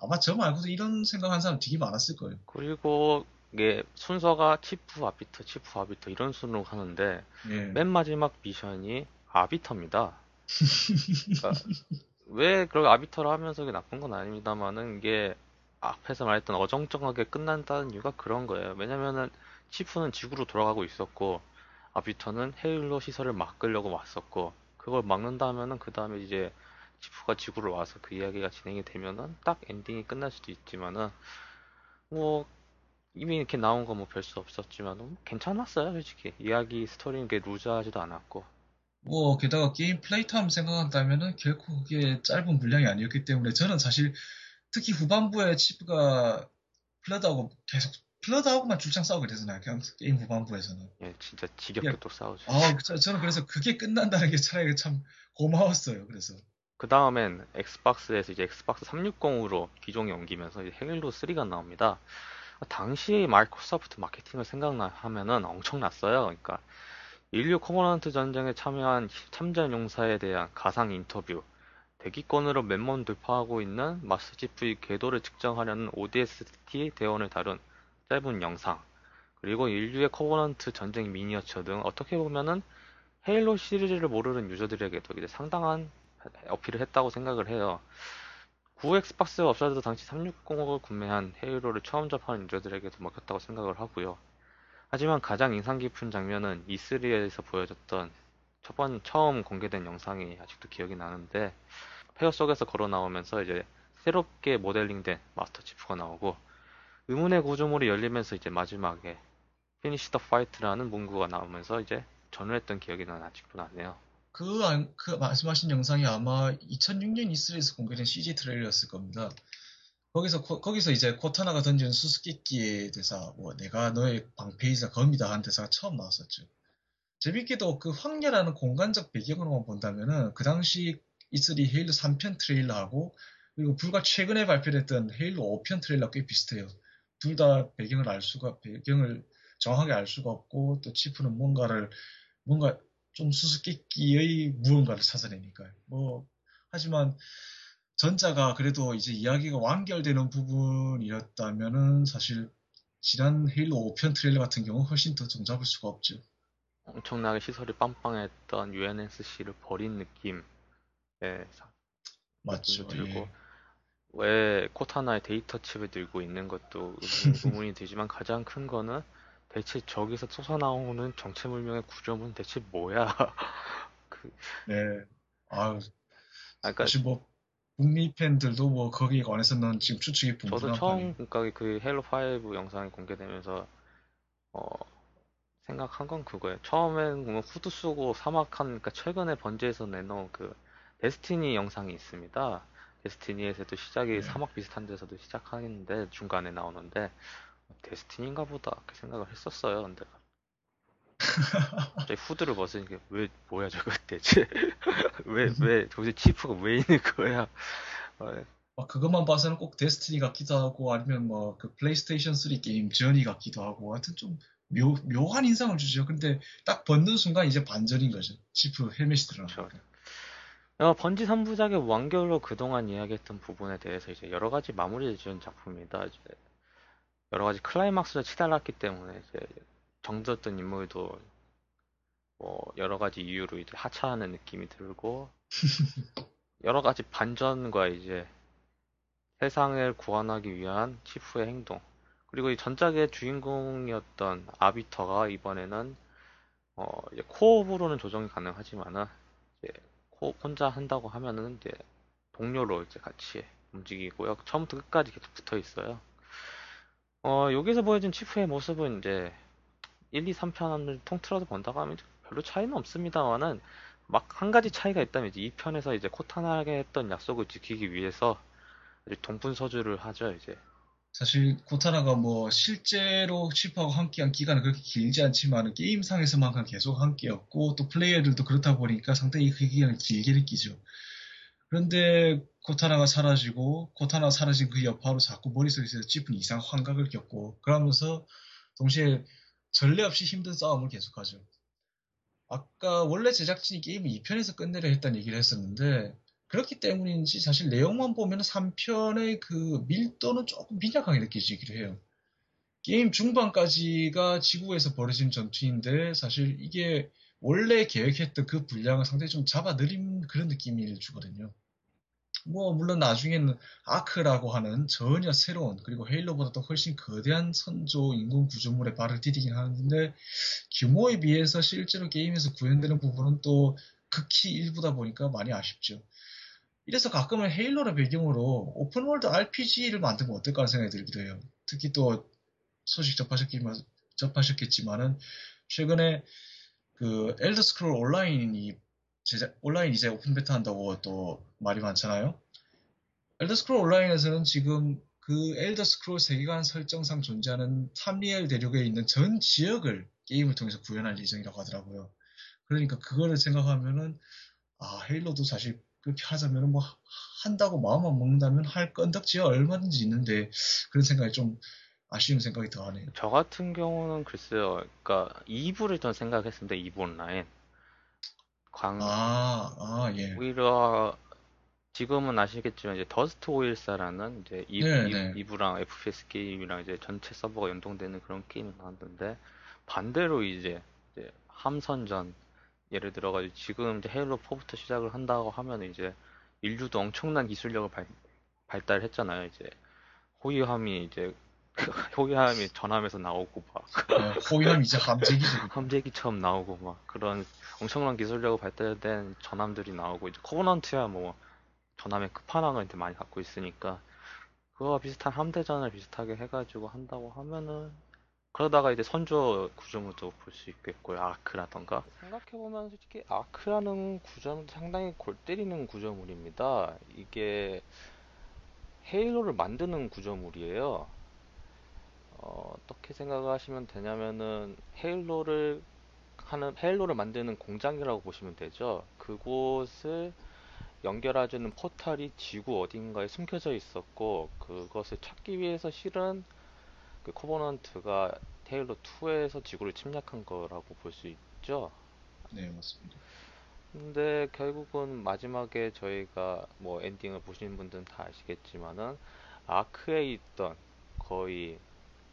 아마 저 말고도 이런 생각하는 사람 되게 많았을 거예요. 그리고 이게 순서가 치프 아비터, 치프 아비터 이런 순으로 하는데 예. 맨 마지막 미션이 아비터입니다. 그러니까 [laughs] 왜 그렇게 아비터를 하면서 이게 나쁜 건 아닙니다만은 이게 앞에서 말했던 어정쩡하게 끝난다는 이유가 그런 거예요. 왜냐면은 치프는 지구로 돌아가고 있었고 아비터는 헤일로 시설을 막으려고 왔었고 그걸 막는다면은 그 다음에 이제 치프가 지구로 와서 그 이야기가 진행이 되면은 딱 엔딩이 끝날 수도 있지만은 뭐 이미 이렇게 나온 거 뭐 별 수 없었지만 뭐 괜찮았어요 솔직히 이야기 스토리는 게 루즈하지도 않았고 뭐 게다가 게임 플레이 타임 생각한다면은 결코 그게 짧은 분량이 아니었기 때문에 저는 사실 특히 후반부에 치프가 플러드하고 계속 플러드하고만 줄창 싸우게 되잖아요. 그냥 게임 후반부에서는. 예 진짜 지겹게 예. 또 싸우죠. 아, 저, 저는 그래서 그게 끝난다는 게 차라리 참 고마웠어요. 그래서. 그 다음엔 엑스박스에서 이제 엑스박스 360으로 기종이 옮기면서 이제 헤일로 3가 나옵니다. 당시 마이크로소프트 마케팅을 생각하면은 엄청났어요. 그러니까 인류 코버넌트 전쟁에 참여한 참전 용사에 대한 가상 인터뷰, 대기권으로 맨몸 돌파하고 있는 마스터치프의 궤도를 측정하려는 ODST 대원을 다룬 짧은 영상, 그리고 인류의 코버넌트 전쟁 미니어처 등 어떻게 보면은 헤일로 시리즈를 모르는 유저들에게도 이제 상당한 어필을 했다고 생각을 해요. 구 엑스박스 없어도 당시 360을 구매한 헤일로를 처음 접하는 유저들에게도 먹혔다고 생각을 하고요. 하지만 가장 인상 깊은 장면은 E3에서 보여줬던 첫번 처음 공개된 영상이 아직도 기억이 나는데 폐허 속에서 걸어 나오면서 이제 새롭게 모델링된 마스터 치프가 나오고 의문의 구조물이 열리면서 이제 마지막에 Finish the Fight라는 문구가 나오면서 이제 전율했던 기억이 난 아직도 나네요. 그, 안- 그 말씀하신 영상이 아마 2006년 E3에서 공개된 CG 트레일러였을 겁니다. 거기서, 코- 거기서 이제 코타나가 던진 수수께끼의 대사, 뭐, 내가 너의 방패이자 검이다 한 대사가 처음 나왔었죠. 재밌게도 그 황야라는 공간적 배경으로만 본다면은 그 당시 E3 헤일로 3편 트레일러하고 그리고 불과 최근에 발표됐던 헤일로 5편 트레일러 꽤 비슷해요. 둘 다 배경을 알 수가, 배경을 정확하게 알 수가 없고 또 치프는 뭔가를, 뭔가 좀 수수께끼의 무언가를 찾아내니까요. 뭐, 하지만 전자가 그래도 이제 이야기가 완결되는 부분이었다면은 사실 지난 헤일로 5편 트레일러 같은 경우 훨씬 더 종잡을 수가 없죠. 엄청나게 시설이 빵빵했던 UNSC를 버린 느낌의 사- 맞죠. 들고 예. 왜 코타나의 데이터 칩을 들고 있는 것도 의문- 의문이 들지만 가장 큰 거는 대체 저기서 솟아나오는 정체불명의 구조물은 대체 뭐야? [laughs] 그, 네. 아유, 아, 그러니까 사실 뭐 북미 팬들도 뭐 거기에 관해서는 지금 추측이 저도 분분한 처음 판이에요. 그러니까 그 헤일로 5 영상이 공개되면서 어, 생각한 건 그거예요. 처음엔 보면 후드 쓰고 사막한 그러니까 최근에 번지에서 내놓은 그 데스티니 영상이 있습니다. 데스티니에서도 시작이 네. 사막 비슷한 데서도 시작하는데 중간에 나오는데 데스티니인가 보다 그렇게 생각을 했었어요. 근데 갑자기 후드를 벗으니까 왜 뭐야 저거 대체 [laughs] 왜왜 도대체 치프가 왜 있는 거야? 어, 막 그것만 봐서는 꼭 데스티니 같기도 하고 아니면 뭐 그 플레이스테이션 3 게임 저니 같기도 하고 하여튼 좀 묘, 묘한 인상을 주죠. 근데 딱 벗는 순간 이제 반전인 거죠. 치프 헬멧이 드러나니까. 어, 번지 3부작의 완결로 그동안 이야기했던 부분에 대해서 이제 여러 가지 마무리를 지은 작품이다. 여러 가지 클라이막스를 치달았기 때문에 이제 정들었던 인물도 뭐 여러 가지 이유로 이제 하차하는 느낌이 들고 [laughs] 여러 가지 반전과 이제 세상을 구원하기 위한 치프의 행동 그리고 이 전작의 주인공이었던 아비터가 이번에는 어 이제 코업으로는 조정이 가능하지만은 이제 코업 혼자 한다고 하면은 이제 동료로 이제 같이 움직이고요. 처음부터 끝까지 계속 붙어 있어요. 어 여기서 보여준 치프의 모습은 이제 1, 2, 3편을 통틀어서 본다고 하면 별로 차이는 없습니다만은 막 한 가지 차이가 있다면 이제 2편에서 이제 코타나게 했던 약속을 지키기 위해서 동분서주를 하죠 이제 사실 코타나가 뭐 실제로 치프하고 함께한 기간은 그렇게 길지 않지만 게임상에서만큼 계속 함께였고 또 플레이어들도 그렇다 보니까 상당히 그 기간을 길게 느끼죠. 그런데 코타나가 사라지고 코타나가 사라진 그 여파로 자꾸 머릿속에서 짚은 이상 환각을 겪고 그러면서 동시에 전례 없이 힘든 싸움을 계속하죠. 아까 원래 제작진이 게임을 2편에서 끝내려 했다는 얘기를 했었는데 그렇기 때문인지 사실 내용만 보면 3편의 그 밀도는 조금 빈약하게 느껴지기도 해요. 게임 중반까지가 지구에서 벌어진 전투인데 사실 이게 원래 계획했던 그 분량을 상당히 좀 잡아들인 그런 느낌을 주거든요. 뭐 물론 나중에는 아크라고 하는 전혀 새로운 그리고 헤일로보다도 훨씬 거대한 선조 인공 구조물에 발을 디디긴 하는데 규모에 비해서 실제로 게임에서 구현되는 부분은 또 극히 일부다 보니까 많이 아쉽죠. 이래서 가끔은 헤일로를 배경으로 open world RPG를 만들면 어떨까 하는 생각이 들기도 해요. 특히 또 소식 접하셨기만, 접하셨겠지만은 최근에 그 엘더 스크롤 온라인이 제작, 온라인 이제 open beta 한다고 또 말이 많잖아요. 엘더 스크롤 온라인에서는 지금 그 엘더 스크롤 세계관 설정상 존재하는 탐리엘 대륙에 있는 전 지역을 게임을 통해서 구현할 예정이라고 하더라고요. 그러니까 그거를 생각하면은 아 헤일로도 사실 그렇게 하자면 뭐 한다고 마음만 먹는다면 할 건덕지가 얼마든지 있는데 그런 생각이 좀 아쉬운 생각이 더 하네요. 저 같은 경우는 글쎄요. 그러니까 2부를 전 생각했습니다. 2부 온라인. 광 아, 아, 예. 오히려 지금은 아시겠지만 이제 더스트 오일사라는 이제 2, 네, 네. 부랑 FPS 게임이랑 이제 전체 서버가 연동되는 그런 게임이 나왔는데 반대로 이제, 이제 함선전 예를 들어가지고 지금 이제 헤일로 4부터 시작을 한다고 하면 이제 인류도 엄청난 기술력을 발, 발달했잖아요. 이제 호위함이 이제 [laughs] 호위함이 전함에서 나오고 막 네, 호위함 이제 함재기죠. 함재기처럼 나오고 막 그런 엄청난 기술력을 발달된 전함들이 나오고 이제 코버넌트야 뭐 전함의 끝판왕을 이제 많이 갖고 있으니까 그거와 비슷한 함대전을 비슷하게 해가지고 한다고 하면은 그러다가 이제 선조 구조물도 볼 수 있겠고요. 아크라던가. 생각해보면 솔직히 아크라는 구조물도 상당히 골 때리는 구조물입니다. 이게 헤일로를 만드는 구조물이에요. 어, 떻게 생각하시면 되냐면은 헤일로를 하는 헤일로를 만드는 공장이라고 보시면 되죠. 그곳을 연결해주는 포탈이 지구 어딘가에 숨겨져 있었고 그것을 찾기 위해서 실은 그 코버넌트가 테일러 2에서 지구를 침략한 거라고 볼 수 있죠. 네, 맞습니다. 근데 결국은 마지막에 저희가 뭐 엔딩을 보시는 분들은 다 아시겠지만은 아크에 있던 거의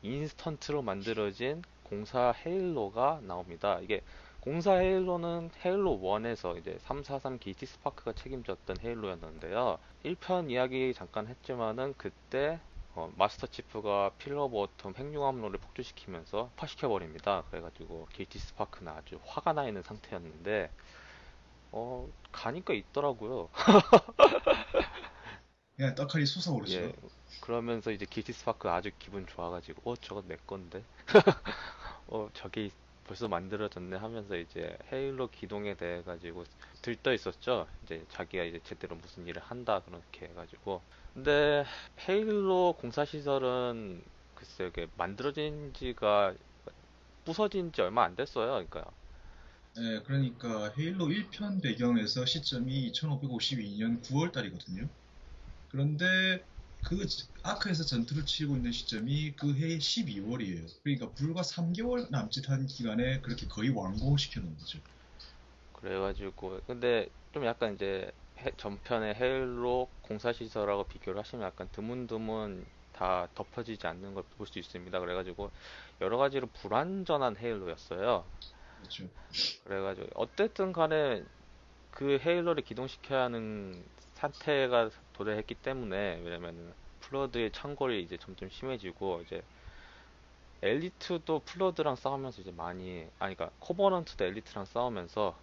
인스턴트로 만들어진 공사 헤일로가 나옵니다. 이게 공사 헤일로는 헤일로 1에서 이제 343 길티 스파크가 책임졌던 헤일로였는데요. 1편 이야기 잠깐 했지만은 그때 어, 마스터 치프가 필러 오브 오텀 핵융합로를 폭주시키면서 파시켜버립니다. 그래가지고 길티 스파크는 아주 화가 나 있는 상태였는데 어 가니까 있더라고요. 그냥 [laughs] 떡하니 솟아오르죠. 예, 그러면서 이제 길티 스파크 아주 기분 좋아가지고 어 저건 내 건데 [laughs] 어 저게 벌써 만들어졌네 하면서 이제 헤일로 기동에 대해 가지고 들떠 있었죠. 이제 자기가 이제 제대로 무슨 일을 한다 그렇게 해가지고 근데 헤일로 공사 시설은 글쎄요, 이게 만들어진 지가 부서진 지 얼마 안 됐어요. 그러니까 네, 그러니까 헤일로 1편 배경에서 시점이 2552년 9월 달이거든요. 그런데 그 아크에서 전투를 치르고 있는 시점이 그해 12월이에요. 그러니까 불과 3개월 남짓한 기간에 그렇게 거의 완공시켜 놓은 거죠. 그래가지고 근데 좀 약간 이제 전편의 헤일로 공사시설하고 비교를 하시면 약간 드문드문 다 덮어지지 않는 걸 볼 수 있습니다. 그래가지고 여러 가지로 불완전한 헤일로였어요. 그렇죠. 그래가지고 어쨌든 간에 그 헤일로를 기동시켜야 하는 사태가 도래했기 때문에 왜냐면은 플러드의 창궐이 이제 점점 심해지고 이제 엘리트도 플러드랑 싸우면서 이제 많이 아니 그러니까 코버넌트도 엘리트랑 싸우면서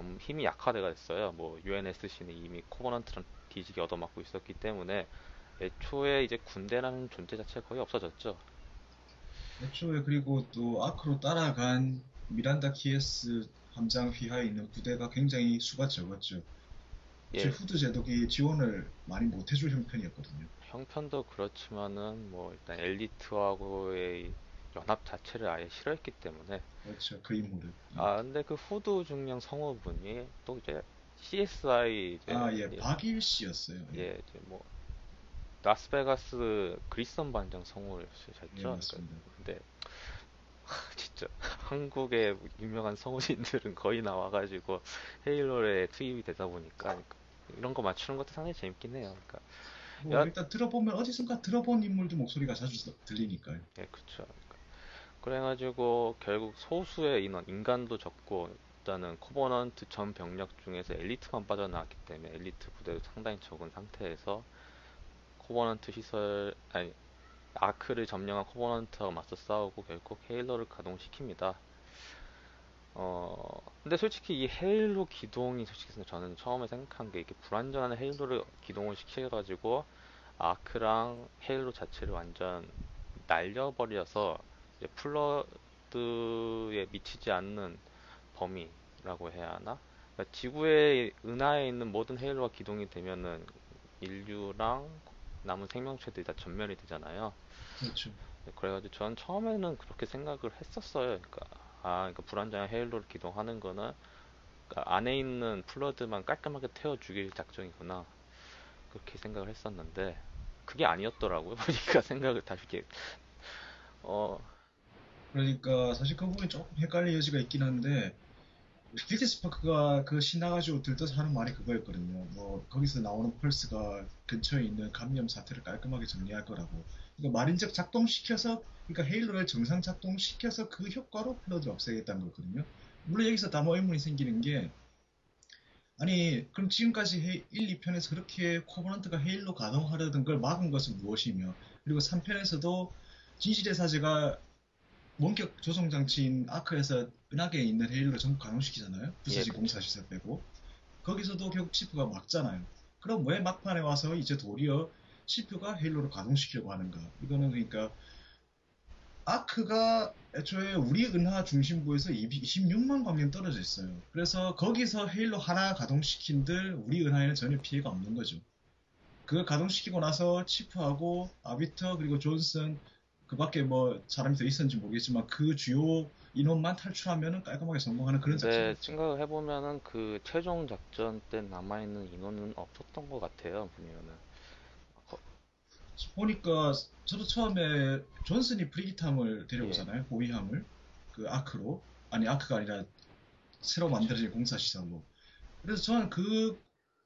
음, 힘이 약화돼가 됐어요. 뭐 UNSC는 이미 코버넌트랑 뒤지게 얻어맞고 있었기 때문에 애초에 이제 군대라는 존재 자체가 거의 없어졌죠. 애초에 그리고 또 아크로 따라간 미란다 키에스 함장 휘하에 있는 부대가 굉장히 수가 적었죠. 예, 후드 제독이 지원을 많이 못 해줄 형편이었거든요. 형편도 그렇지만은 뭐 일단 엘리트하고의 연합 자체를 아예 싫어했기 때문에 그렇죠. 그 인물을. 아 근데 그 후드 중령 성우분이 또 이제 CSI 이제 아, 예, 박일 씨였어요. 예, 이제 뭐 라스베가스 그리선 반장 성우를 예. 맞습니다. 근데 하, 진짜 [laughs] 한국의 유명한 성우진들은 거의 나와가지고 헤일로에 투입이 되다 보니까 이런 거 맞추는 것도 상당히 재밌긴 해요. 그러니까 뭐 야- 일단 들어보면 어디선가 들어본 인물들 목소리가 자주 들리니까요. 예. 그러니까 그래가지고 결국 소수의 인원, 인간도 적고 일단은 코버넌트 전 병력 중에서 엘리트만 빠져나왔기 때문에 엘리트 부대도 상당히 적은 상태에서 코버넌트 시설, 아니 아크를 점령한 코버넌트와 맞서 싸우고 결국 헤일로를 가동시킵니다. 어, 근데 솔직히 이 헤일로 기동이 솔직히 저는 처음에 생각한 게 이렇게 불완전한 헤일로를 기동을 시켜가지고 아크랑 헤일로 자체를 완전 날려버려서 이제 플러드에 미치지 않는 범위라고 해야 하나? 그러니까 지구의 은하에 있는 모든 헤일로가 기동이 되면은 인류랑 남은 생명체들이 다 전멸이 되잖아요. 그렇죠. 그래가지고 전 처음에는 그렇게 생각을 했었어요. 그러니까 아, 그러니까 불안정한 헤일로를 기동하는 거는 그러니까 안에 있는 플러드만 깔끔하게 태워 죽일 작정이구나. 그렇게 생각을 했었는데 그게 아니었더라고요. [laughs] 보니까 생각을 다시 이렇게 어, 그러니까 사실 그 부분이 조금 헷갈릴 여지가 있긴 한데 필드 스파크가 그 신나가지고 들떠서 하는 말이 그거였거든요. 뭐 거기서 나오는 펄스가 근처에 있는 감염 사태를 깔끔하게 정리할 거라고. 그러니까 말인즉 작동시켜서 그러니까 헤일로를 정상 작동시켜서 그 효과로 플러드를 없애겠다는 거거든요. 물론 여기서 다뭐 의문이 생기는 게 아니 그럼 지금까지 헤- 1, 2편에서 그렇게 코버넌트가 헤일로 가동하려던 걸 막은 것은 무엇이며 그리고 3편에서도 진실의 사제가 원격 조성 장치인 아크에서 은하계에 있는 헤일로를 전부 가동시키잖아요. 부서지 예, 공사 시설 빼고. 거기서도 결국 치프가 막잖아요. 그럼 왜 막판에 와서 이제 도리어 치프가 헤일로를 가동시키려고 하는가? 이거는 그러니까 아크가 애초에 우리 은하 중심부에서 26만 광년 떨어져 있어요. 그래서 거기서 헤일로 하나 가동시킨들 우리 은하에는 전혀 피해가 없는 거죠. 그걸 가동시키고 나서 치프하고 아비터 그리고 존슨 그 밖에 뭐 사람이 더 있었는지 모르겠지만 그 주요 인원만 탈출하면은 깔끔하게 성공하는 그런 작전. 생각을 해보면은 그 최종 작전 때 남아있는 인원은 없었던 것 같아요. 보면은 보니까 저도 처음에 존슨이 브리기탐을 데려오잖아요. 호위함을 그 아크로 아니 아크가 아니라 새로 만들어진 공사시설로. 그래서 저는 그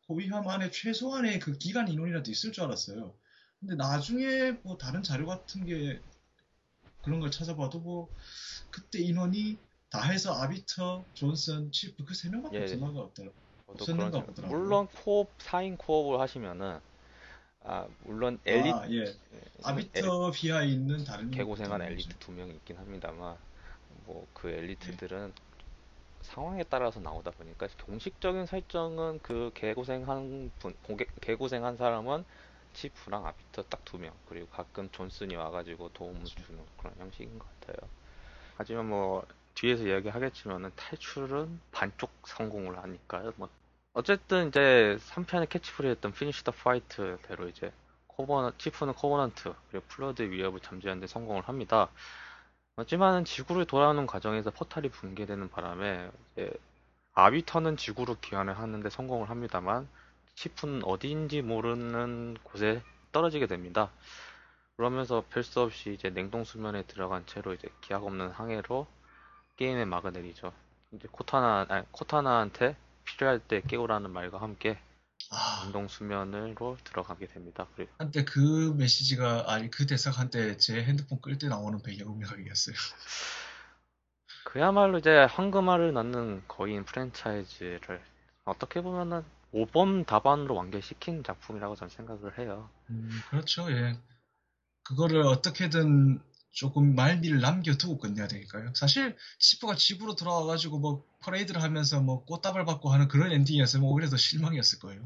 호위함 안에 최소한의 그 기간 인원이라도 있을 줄 알았어요. 근데 나중에 뭐 다른 자료 같은 게 그런 걸 찾아봐도 뭐 그때 인원이 다 해서 아비터, 존슨, 치프 그 세 명밖에 예, 없었나가 없더라. 저도 없었는가 보더라고요. 물론 co-op 4인 co-op을 하시면은 아 물론 엘리트 아, 예. 아비터 휘하에 있는 다른 개고생한 엘리트 두 명이 있긴 합니다만 뭐 그 엘리트들은 상황에 따라서 나오다 보니까 공식적인 설정은 그 개고생한 분 고개- 개고생한 사람은 치프랑 아비터 딱 두 명 그리고 가끔 존슨이 와가지고 도움을 주는 그런 형식인 것 같아요. 하지만 뭐 뒤에서 이야기하겠지만은 탈출은 반쪽 성공을 하니까요. 뭐 어쨌든 이제 3편의 캐치프레이즈였던 Finish the Fight대로 이제 코버넌 치프는 코버넌트 그리고 플러드의 위협을 잠재우는 데 성공을 합니다. 하지만 지구로 돌아오는 과정에서 포탈이 붕괴되는 바람에 아비터는 지구로 귀환을 하는데 성공을 합니다만 치프는 어디인지 모르는 곳에 떨어지게 됩니다. 그러면서 별 수 없이 이제 냉동 수면에 들어간 채로 이제 기약 없는 항해로 게임에 막을 내리죠. 이제 코타나 아니, 코타나한테 필요할 때 깨우라는 말과 함께 아, 냉동 수면으로 들어가게 됩니다. 그리고 한때 그 메시지가 아니 그 대사가 한때 제 핸드폰 끌 때 나오는 배경음악이었어요. [laughs] 그야말로 이제 황금알을 낳는 거인 프랜차이즈를 어떻게 보면은 모범 답안으로 완결시킨 작품이라고 저는 생각을 해요. 음, 그렇죠. 예. 그거를 어떻게든 조금 말미를 남겨두고 끝내야 되니까요. 사실 시프가 집으로 돌아와가지고 뭐 퍼레이드를 하면서 뭐 꽃다발 받고 하는 그런 엔딩이었으면 오히려 더 실망이었을 거예요.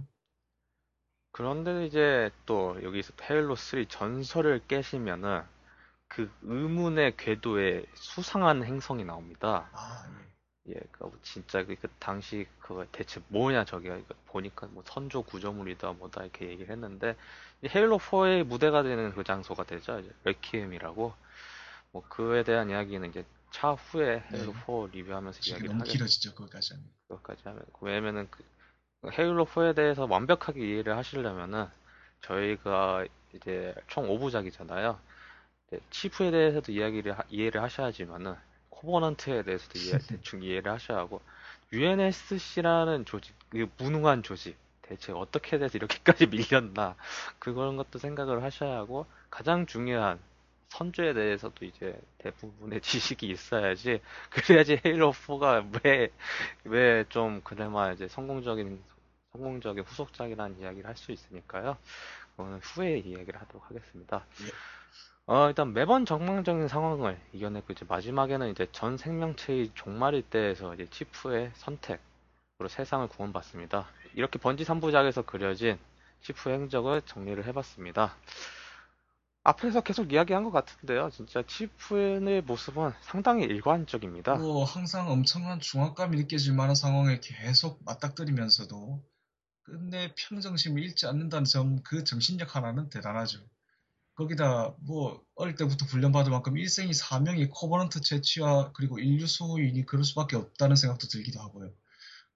그런데 이제 또 여기서 헤일로 3 전설을 깨시면은 그 의문의 궤도에 수상한 행성이 나옵니다. 아, 예. 예, 그 진짜 그, 그 당시 그거 대체 뭐냐 저기가 이거 보니까 뭐 선조 구조물이다 뭐다 이렇게 얘기를 했는데 헤일로 4의 무대가 되는 그 장소가 되죠. 이제 레퀴엠이라고 뭐 그에 대한 이야기는 이제 차 후에 헤일로 네. 4 리뷰하면서 이야기를 너무 하겠 길어지죠, 그거까지 하면. 그것까지 하면 왜냐면은 그 헤일로 4에 대해서 완벽하게 이해를 하시려면은 저희가 이제 총 5부작이잖아요. 치프에 대해서도 이야기를 하- 이해를 하셔야지만은 코버넌트에 대해서도 이해, [laughs] 대충 이해를 하셔야 하고 UNSC라는 조직, 그 무능한 조직 대체 어떻게 돼서 이렇게까지 [laughs] 밀렸나 그런 것도 생각을 하셔야 하고 가장 중요한 선조에 대해서도 이제 대부분의 [laughs] 지식이 있어야지 그래야지 헤일로 4가 왜 왜 좀 그나마 이제 성공적인 성공적인 후속작이라는 이야기를 할 수 있으니까요. 그거는 후에 이야기를 하도록 하겠습니다. 예. 어, 일단 매번 정망적인 상황을 이겨내고 이제 마지막에는 이제 전 생명체의 종말일 때에서 이제 치프의 선택으로 세상을 구원받습니다. 이렇게 번지 3부작에서 그려진 치프의 행적을 정리를 해봤습니다. 앞에서 계속 이야기한 것 같은데요. 진짜 치프의 모습은 상당히 일관적입니다. 뭐 항상 엄청난 중압감이 느껴질 만한 상황에 계속 맞닥뜨리면서도 끝내 평정심을 잃지 않는다는 점, 그 정신력 하나는 대단하죠. 거기다 뭐 어릴 때부터 훈련받을 만큼 일생이 사명이 코버넌트 처치와 그리고 인류 수호이니 그럴 수밖에 없다는 생각도 들기도 하고요.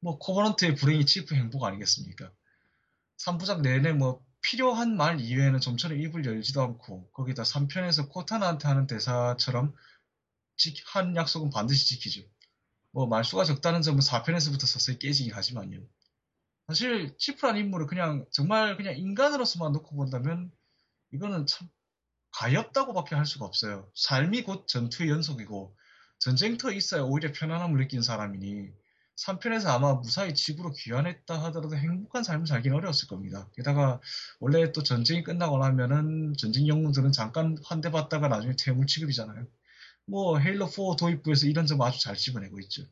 뭐 코버넌트의 불행이 치프 행복 아니겠습니까? 3부작 내내 뭐 필요한 말 이외에는 좀처럼 입을 열지도 않고 거기다 3편에서 코타나한테 하는 대사처럼 지- 한 약속은 반드시 지키죠. 뭐 말수가 적다는 점은 4편에서부터 서서히 깨지긴 하지만요. 사실 치프란 인물을 그냥 정말 그냥 인간으로서만 놓고 본다면 이거는 참 가엾다고밖에 할 수가 없어요. 삶이 곧 전투의 연속이고 전쟁터에 있어야 오히려 편안함을 느낀 사람이니 3편에서 아마 무사히 집으로 귀환했다 하더라도 행복한 삶을 살기는 어려웠을 겁니다. 게다가 원래 또 전쟁이 끝나고 나면은 전쟁 영웅들은 잠깐 환대받다가 나중에 퇴물 취급이잖아요. 뭐 헤일로 4 도입부에서 이런 점 아주 잘 집어내고 있죠.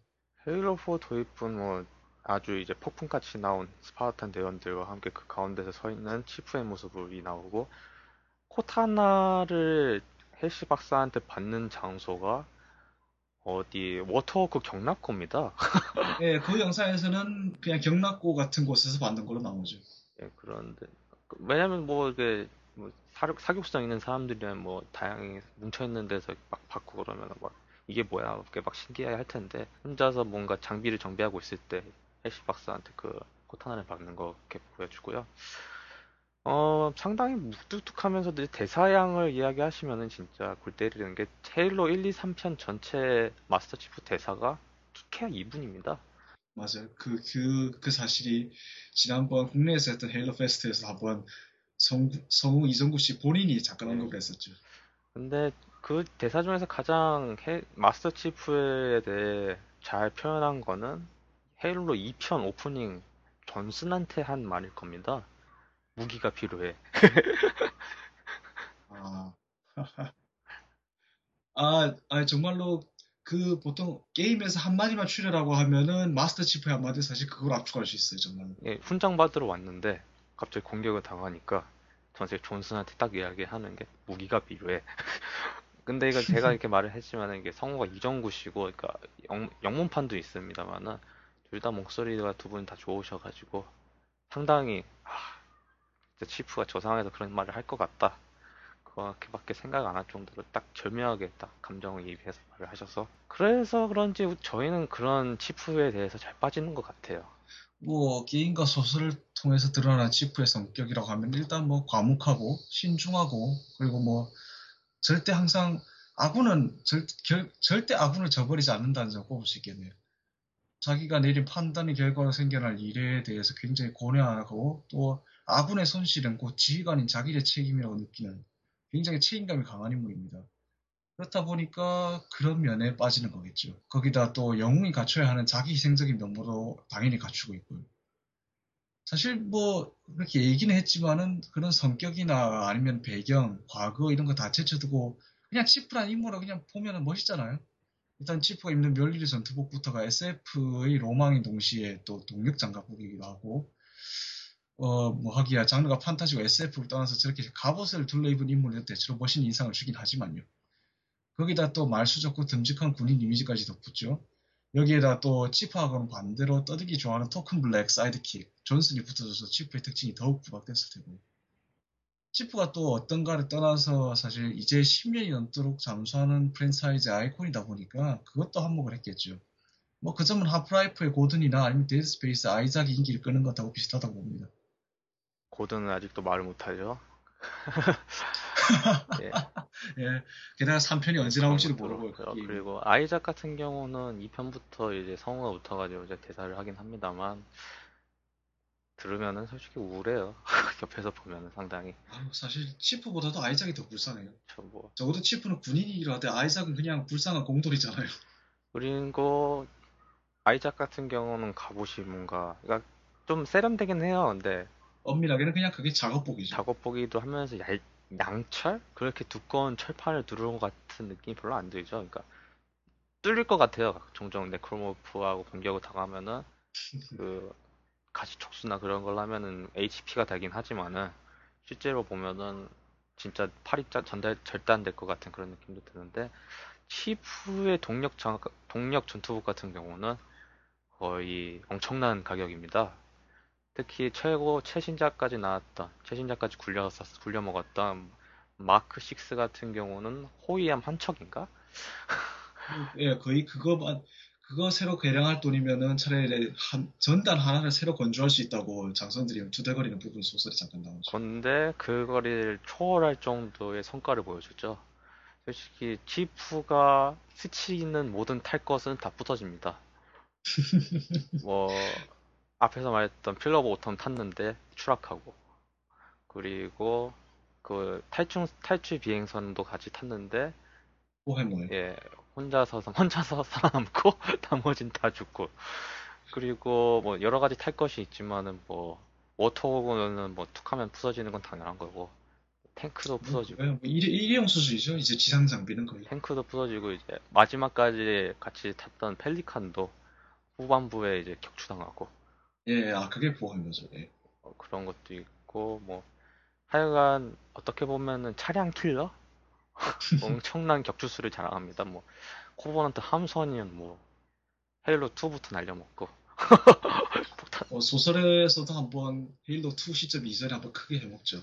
헤일로 4 도입은 뭐 아주 이제 폭풍같이 나온 스파르탄 대원들과 함께 그 가운데서 서 있는 치프의 모습이 나오고 코타나를 핼시 박사한테 받는 장소가 어디 워터워크 격납고입니다. [laughs] 예, 그 영상에서는 그냥 격납고 같은 곳에서 받는 걸로 나오죠. 예, 그런데 그- 왜냐면 뭐 이게 뭐 사륙, 사격수장 있는 사람들이면 뭐 다양히 뭉쳐 있는 데서 막 받고 그러면 막 이게 뭐야 이렇게 막 신기해 할 텐데 혼자서 뭔가 장비를 정비하고 있을 때 해시 박사한테 그 코타나를 받는 거 이렇게 보여주고요. 어 상당히 무뚝뚝하면서도 대사양을 이야기하시면은 진짜 골 때리는 게 헤일로 1, 2, 3편 전체 마스터 치프 대사가 키케야 2분입니다. 맞아요. 그, 그, 그 사실이 지난번 국내에서 했던 헤일로 페스트에서 한번 성, 성우 이정구 씨 본인이 잠깐 네. 언급을 했었죠. 근데 그 대사 중에서 가장 헤- 마스터 치프에 대해 잘 표현한 거는 헤일로 2편 오프닝 존슨한테 한 말일 겁니다. 무기가 필요해. 아. [laughs] 아, 아, 정말로 그 보통 게임에서 한 마디만 추려라고 하면은 마스터 치프의 한 마디 사실 그걸 압축할 수 있어요, 정말로. 예, 훈장 받으러 왔는데 갑자기 공격을 당하니까 전세 존슨한테 딱 이야기하는 게 무기가 필요해. [laughs] 근데 이거 제가 이렇게 말을 했지만 이게 성우가 이정구 씨고 그러니까 영, 영문판도 있습니다만은 둘 다 목소리가 두 분 다 좋으셔가지고 상당히 아, 치프가 저 상황에서 그런 말을 할 것 같다. 그렇게밖에 생각 안 할 정도로 딱 절묘하게 딱 감정을 이입해서 말을 하셔서 그래서 그런지 저희는 그런 치프에 대해서 잘 빠지는 것 같아요. 뭐 게임과 소설을 통해서 드러난 치프의 성격이라고 하면 일단 뭐 과묵하고 신중하고 그리고 뭐 절대 항상 아군은 절, 결- 절대 아군을 저버리지 않는다는 점 꼽을 수 있겠네요. 자기가 내린 판단의 결과로 생겨날 일에 대해서 굉장히 고뇌하고 또 아군의 손실은 곧 지휘관인 자기의 책임이라고 느끼는 굉장히 책임감이 강한 인물입니다. 그렇다 보니까 그런 면에 빠지는 거겠죠. 거기다 또 영웅이 갖춰야 하는 자기 희생적인 면모도 당연히 갖추고 있고요. 사실 뭐 그렇게 얘기는 했지만은 그런 성격이나 아니면 배경, 과거 이런 거 다 제쳐두고 그냥 치프란 인물을 그냥 보면은 멋있잖아요. 일단 치프가 입는 멸리의 전투복부터가 SF의 로망인 동시에 또 동력 장갑복이기도 하고 어 뭐 하기야 장르가 판타지고 SF를 떠나서 저렇게 갑옷을 둘러입은 인물은 대체로 멋있는 인상을 주긴 하지만요. 거기다 또 말수 좋고 듬직한 군인 이미지까지 덧붙죠. 여기에다 또 치프하고는 반대로 떠들기 좋아하는 token black sidekick 존슨이 붙어줘서 치프의 특징이 더욱 부각됐을 테고 치프가 또 어떤가를 떠나서 사실 이제 10년이 넘도록 잠수하는 프랜차이즈 아이콘이다 보니까 그것도 한몫을 했겠죠. 뭐 그 점은 하프라이프의 고든이나 아니면 데드스페이스 아이작이 인기를 끄는 것하고 비슷하다고 봅니다. 고든은 아직도 말을 못하죠. [laughs] 예. 예. 게다가 3편이 언제 나올지도 모르고. 그렇고요. 그리고 아이작 같은 경우는 2편부터 이제 성우가 붙어가지고 이제 대사를 하긴 합니다만 들으면은 솔직히 우울해요. [laughs] 옆에서 보면은 상당히. 아, 사실 치프보다도 아이작이 더 불쌍해요. 저 뭐. 적어도 치프는 군인이라도 아이작은 그냥 불쌍한 공돌이잖아요. 그리고 아이작 같은 경우는 갑옷이 뭔가 그러니까 좀 세련되긴 해요. 근데 엄밀하게는 그냥 그게 작업복이죠. 작업복이기도 하면서 얇, 양철? 그렇게 두꺼운 철판을 두르는 것 같은 느낌이 별로 안 들죠. 그러니까 뚫릴 것 같아요. 종종 네크로모프하고 공격을 당하면은 [laughs] 그 가시 촉수나 그런 걸 하면은 HP가 되긴 하지만은 실제로 보면은 진짜 팔이 짜, 전달 절단될 것 같은 그런 느낌도 드는데 치프의 동력 장, 동력 전투복 같은 경우는 거의 엄청난 가격입니다. 특히 최고 최신작까지 나왔던 최신작까지 굴려 굴려 먹었던 마크 6 같은 경우는 호위함 한 척인가? [laughs] 예, 거의 그거만 그거 새로 개량할 돈이면은 차라리 한, 전단 하나를 새로 건조할 수 있다고 장선들이 두들거리는 부분 소설이 잠깐 나오죠. 근데 그거를 초월할 정도의 성과를 보여주죠. 솔직히 치프가 스치는 모든 탈 것은 다 부서집니다. [laughs] 뭐 앞에서 말했던 필러 오브 오텀 탔는데 추락하고 그리고 그 탈출 탈출 비행선도 같이 탔는데 뭐해 예 혼자서 [laughs] 혼자서 살아남고 [laughs] 나머진 다 죽고. 그리고 뭐 여러 가지 탈 것이 있지만은 뭐 워트호그는 뭐 툭하면 부서지는 건 당연한 거고 탱크도 부서지고. 뭐 일회, 일회용 수준이죠. 이제 지상 장비는 거의. 탱크도 부서지고 이제 마지막까지 같이 탔던 펠리칸도 후반부에 이제 격추당하고 예, 아, 그게 보험이죠. 예. 어, 그런 것도 있고, 뭐, 하여간, 어떻게 보면은 차량 킬러? [laughs] 엄청난 격추수를 자랑합니다. 뭐, 코버넌트 함선이면 뭐, 헤일로 2부터 날려먹고. [laughs] 어, 소설에서도 한번 헤일로 2 시점 이전에 한번 크게 해먹죠.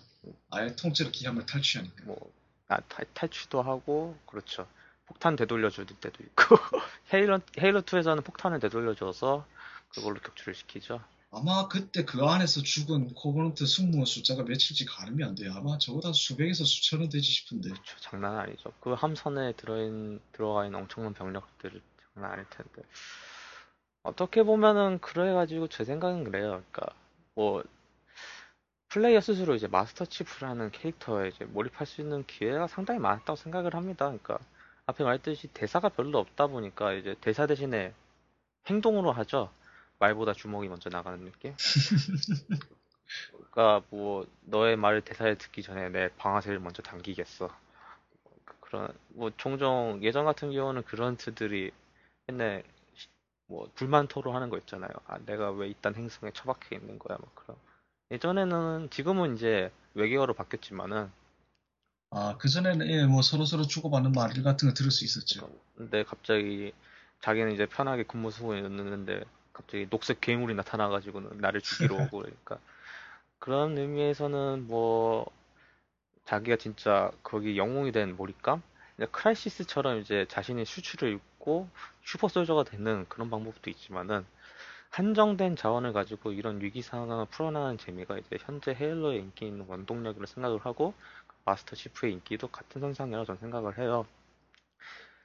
아예 통째로 기함을 탈취하니까. 뭐, 아, 탈, 탈취도 하고, 그렇죠. 폭탄 되돌려줄 때도 있고, [laughs] 헤일로, 헤일로 2에서는 폭탄을 되돌려줘서, 그걸로 격추를 시키죠. 아마 그때 그 안에서 죽은 코버넌트 승무원 숫자가 몇일지 가늠이 안 돼요. 아마 저보다 수백에서 수천은 되지 싶은데. 그렇죠. 장난 아니죠. 그 함선에 들어인, 들어가 있는 엄청난 병력들 장난 아닐 텐데. 어떻게 보면은 그래가지고 제 생각은 그래요. 그러니까 뭐 플레이어 스스로 이제 마스터 치프라는 캐릭터에 이제 몰입할 수 있는 기회가 상당히 많았다고 생각을 합니다. 그러니까 앞에 말했듯이 대사가 별로 없다 보니까 이제 대사 대신에 행동으로 하죠. 말보다 주먹이 먼저 나가는 느낌? [laughs] 그러니까 뭐 너의 말을 대사에 듣기 전에 내 방아쇠를 먼저 당기겠어. 그런 뭐 종종 예전 같은 경우는 그런 트들이 맨날 뭐 불만 토로하는 거 있잖아요. 아 내가 왜 이딴 행성에 처박혀 있는 거야 막 그런. 예전에는 지금은 이제 외계어로 바뀌었지만은 아 그전에는 예, 뭐 서로 서로 주고받는 말 같은 거 들을 수 있었죠. 근데 갑자기 자기는 이제 편하게 근무 수고였는데 갑자기 녹색 괴물이 나타나가지고는 나를 죽이러 오고 [laughs] 그러니까 그런 의미에서는 뭐 자기가 진짜 거기 영웅이 된 몰입감? 크라이시스처럼 이제 자신의 수출을 입고 슈퍼솔저가 되는 그런 방법도 있지만은 한정된 자원을 가지고 이런 위기 상황을 풀어나가는 재미가 이제 현재 헤일로의 인기 있는 원동력으로 생각을 하고 마스터 치프의 인기도 같은 선상이라고 저는 생각을 해요.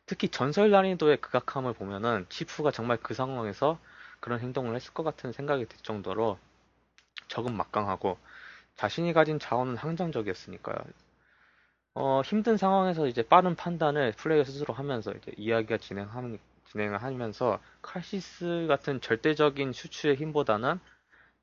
특히 전설 난이도의 극악함을 보면은 치프가 정말 그 상황에서 그런 행동을 했을 것 같은 생각이 들 정도로 적은 막강하고 자신이 가진 자원은 항상적이었으니까요. 어, 힘든 상황에서 이제 빠른 판단을 플레이어 스스로 하면서 이제 이야기가 진행하는, 진행을 하면서 칼시스 같은 절대적인 수출의 힘보다는